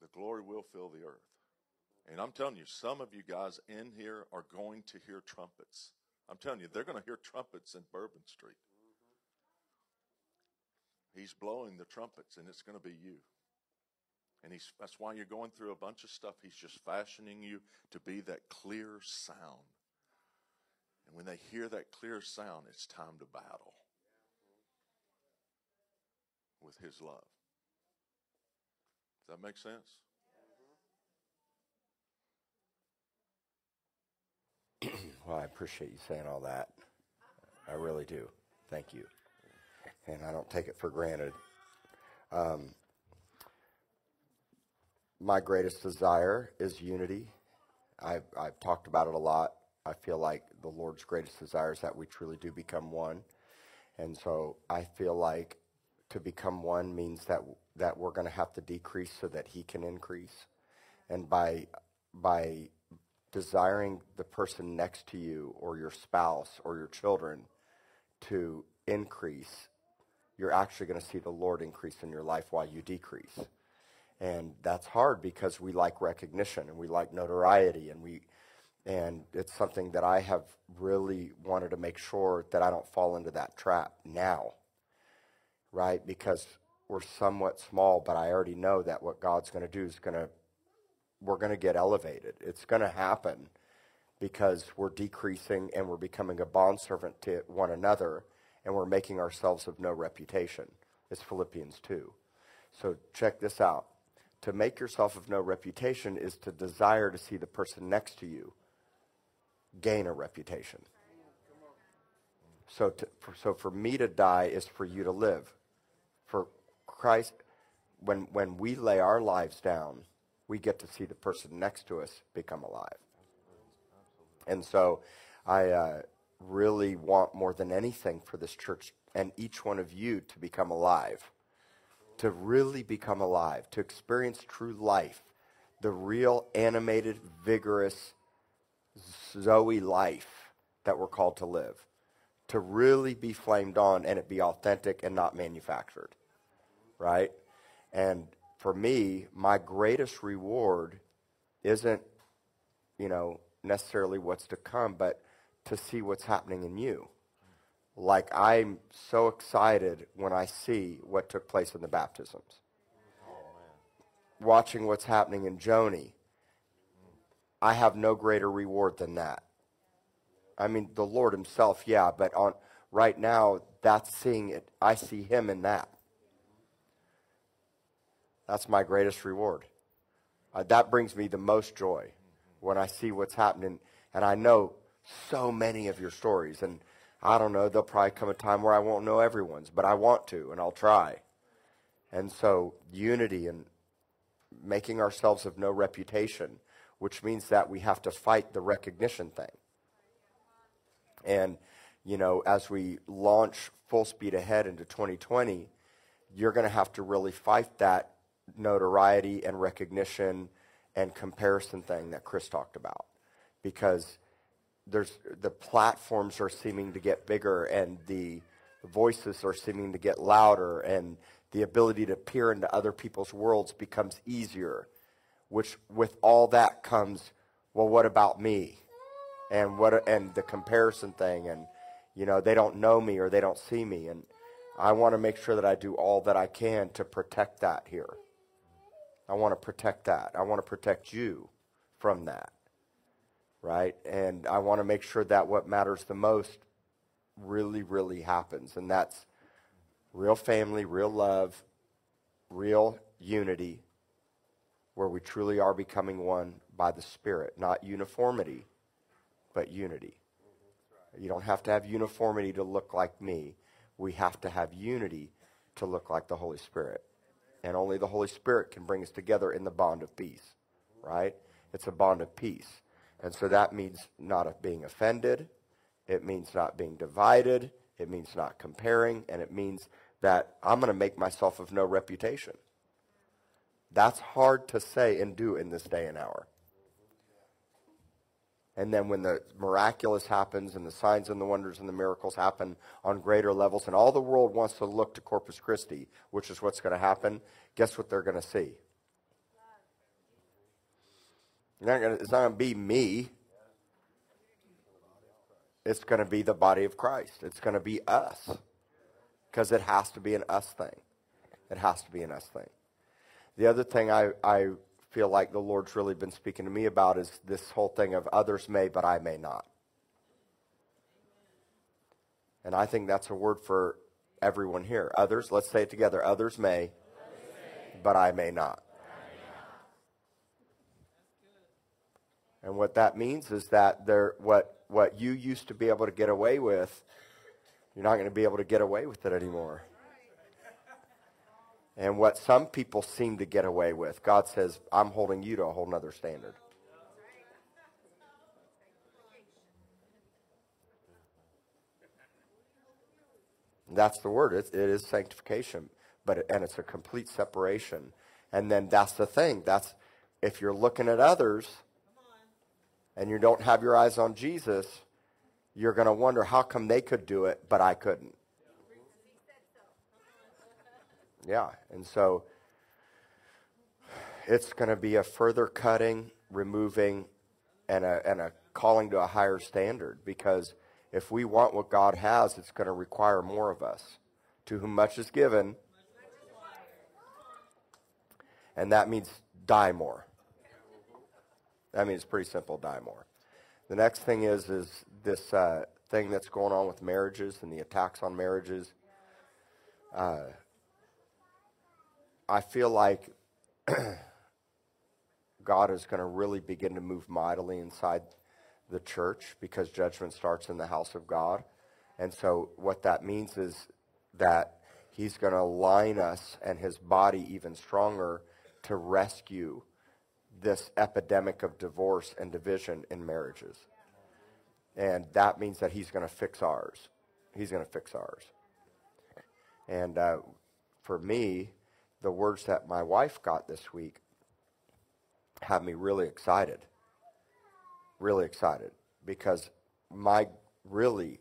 The glory will fill the earth. And I'm telling you, some of you guys in here are going to hear trumpets. I'm telling you, they're going to hear trumpets in Bourbon Street. He's blowing the trumpets, and it's going to be you. And he's, that's why you're going through a bunch of stuff. He's just fashioning you to be that clear sound. And when they hear that clear sound, it's time to battle with his love. Does that make sense? Well, I appreciate you saying all that. I really do. Thank you. And I don't take it for granted. Um, my greatest desire is unity. I've, I've talked about it a lot. I feel like the Lord's greatest desire is that we truly do become one. And so I feel like to become one means that that we're going to have to decrease so that he can increase. And by by desiring the person next to you or your spouse or your children to increase, you're actually going to see the Lord increase in your life while you decrease. And that's hard because we like recognition and we like notoriety and we and it's something that I have really wanted to make sure that I don't fall into that trap now. Right? Because we're somewhat small, but I already know that what God's going to do is going to we're going to get elevated. It's going to happen because we're decreasing and we're becoming a bondservant to one another and we're making ourselves of no reputation. It's Philippians 2. So check this out. To make yourself of no reputation is to desire to see the person next to you gain a reputation. So, to, for, so for me to die is for you to live. For Christ, when, when we lay our lives down, we get to see the person next to us become alive. And so I uh, really want more than anything for this church and each one of you to become alive, to really become alive, to experience true life, the real animated, vigorous Zoe life that we're called to live, to really be flamed on and it be authentic and not manufactured, right? And for me, my greatest reward isn't, you know, necessarily what's to come, but to see what's happening in you. Like I'm so excited when I see what took place in the baptisms. Watching what's happening in Joni, I have no greater reward than that. I mean, the Lord Himself, yeah, but on right now, that's seeing it. I see Him in that. That's my greatest reward. Uh, that brings me the most joy when I see what's happening. And I know so many of your stories. And I don't know, there'll probably come a time where I won't know everyone's, but I want to, and I'll try. And so, unity and making ourselves of no reputation, which means that we have to fight the recognition thing. And, you know, as we launch full speed ahead into 2020, you're going to have to really fight that notoriety and recognition and comparison thing that Chris talked about. because there's the platforms are seeming to get bigger and the voices are seeming to get louder and the ability to peer into other people's worlds becomes easier which with all that comes well what about me? And what and the comparison thing and you know they don't know me or they don't see me. And i want to make sure that i do all that i can to protect that here i want to protect that i want to protect you from that right and i want to make sure that what matters the most really really happens and that's real family real love real unity where we truly are becoming one by the spirit not uniformity but unity. You don't have to have uniformity to look like me. We have to have unity to look like the Holy Spirit. And only the Holy Spirit can bring us together in the bond of peace, right? It's a bond of peace. And so that means not being offended. It means not being divided. It means not comparing. And it means that I'm going to make myself of no reputation. That's hard to say and do in this day and hour. And then when the miraculous happens and the signs and the wonders and the miracles happen on greater levels, and all the world wants to look to Corpus Christi, which is what's going to happen, guess what they're going to see? Not gonna, it's not going to be me. It's going to be the body of Christ. It's going to be us. Because it has to be an us thing. It has to be an us thing. The other thing I, I feel like the Lord's really been speaking to me about is this whole thing of others may, but I may not. And I think that's a word for everyone here. Others, let's say it together. Others may, others may but I may not. And what that means is that there, what, what you used to be able to get away with, you're not going to be able to get away with it anymore and what some people seem to get away with. God says, I'm holding you to a whole nother standard. That's the word. It, it is sanctification, but and it's a complete separation. And then that's the thing. That's if you're looking at others and you don't have your eyes on Jesus, you're going to wonder how come they could do it, but I couldn't. Yeah, and so it's going to be a further cutting, removing, and a, and a calling to a higher standard because if we want what God has, it's going to require more of us. To whom much is given, and that means die more. That means pretty simple, die more. The next thing is is this uh, thing that's going on with marriages and the attacks on marriages. Uh, I feel like God is going to really begin to move mightily inside the church because judgment starts in the house of God. And so, what that means is that He's going to align us and His body even stronger to rescue this epidemic of divorce and division in marriages. And that means that He's going to fix ours. He's going to fix ours. And uh, for me, the words that my wife got this week have me really excited. Really excited because my really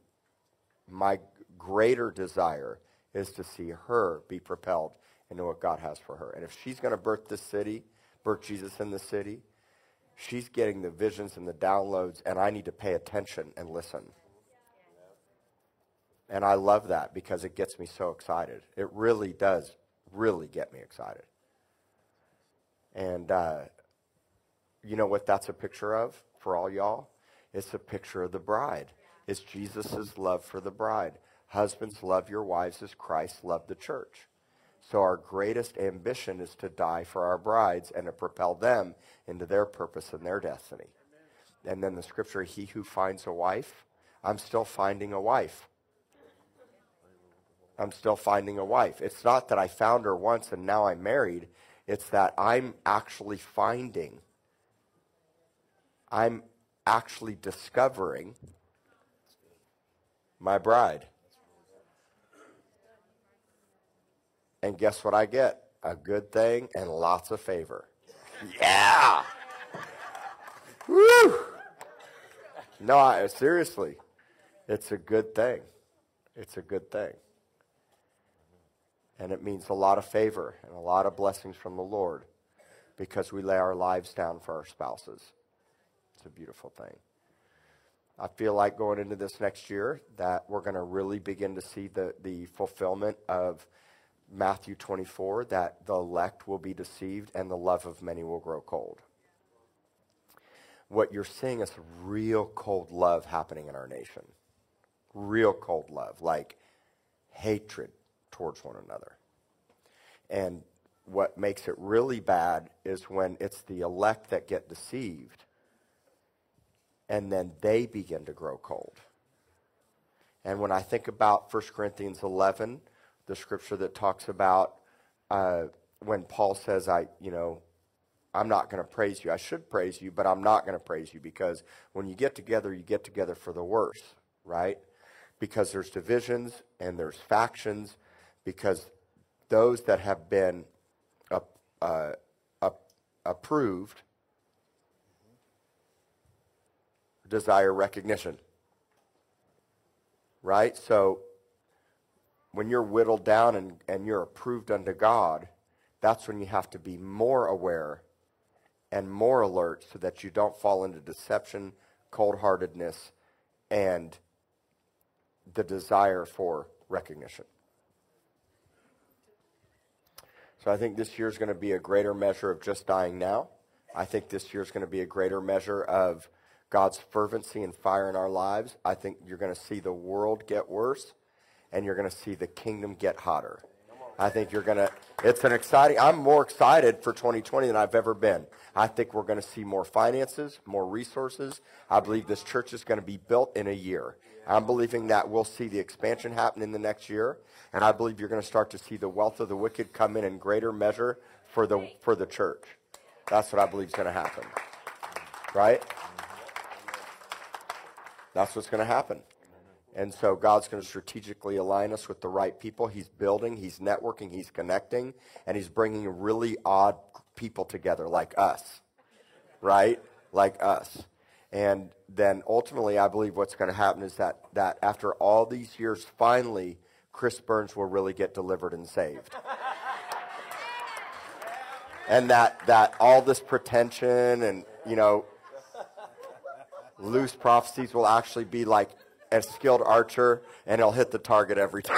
my greater desire is to see her be propelled into what God has for her. And if she's going to birth this city, birth Jesus in the city, she's getting the visions and the downloads, and I need to pay attention and listen. And I love that because it gets me so excited. It really does really get me excited. And uh, you know what that's a picture of for all y'all? It's a picture of the bride. It's Jesus' love for the bride. Husbands, love your wives as Christ loved the church. So our greatest ambition is to die for our brides and to propel them into their purpose and their destiny. And then the scripture, he who finds a wife, I'm still finding a wife. I'm still finding a wife. It's not that I found her once and now I'm married. It's that I'm actually finding, I'm actually discovering my bride. And guess what I get? A good thing and lots of favor. Yeah! Woo! No, I, seriously, it's a good thing. It's a good thing. And it means a lot of favor and a lot of blessings from the Lord because we lay our lives down for our spouses. It's a beautiful thing. I feel like going into this next year that we're going to really begin to see the, the fulfillment of Matthew 24 that the elect will be deceived and the love of many will grow cold. What you're seeing is real cold love happening in our nation. Real cold love, like hatred towards one another. And what makes it really bad is when it's the elect that get deceived and then they begin to grow cold. And when I think about 1 Corinthians 11, the scripture that talks about uh, when Paul says, I, you know, I'm not going to praise you. I should praise you, but I'm not going to praise you because when you get together, you get together for the worse, right? Because there's divisions and there's factions, because those that have been uh, uh, approved desire recognition. Right? So when you're whittled down and, and you're approved unto God, that's when you have to be more aware and more alert so that you don't fall into deception, cold heartedness, and the desire for recognition. So I think this year is going to be a greater measure of just dying now. I think this year is going to be a greater measure of God's fervency and fire in our lives, I think you're going to see the world get worse and you're going to see the kingdom get hotter. I think you're going to, it's an exciting, I'm more excited for 2020 than I've ever been. I think we're going to see more finances, more resources. I believe this church is going to be built in a year. I'm believing that we'll see the expansion happen in the next year. And I believe you're going to start to see the wealth of the wicked come in in greater measure for the, for the church. That's what I believe is going to happen. Right? That's what's going to happen. And so God's going to strategically align us with the right people. He's building, He's networking, He's connecting, and He's bringing really odd people together like us, right? Like us. And then ultimately, I believe what's going to happen is that, that after all these years, finally, Chris Burns will really get delivered and saved. and that, that all this pretension and, you know, loose prophecies will actually be like a skilled archer and he'll hit the target every time.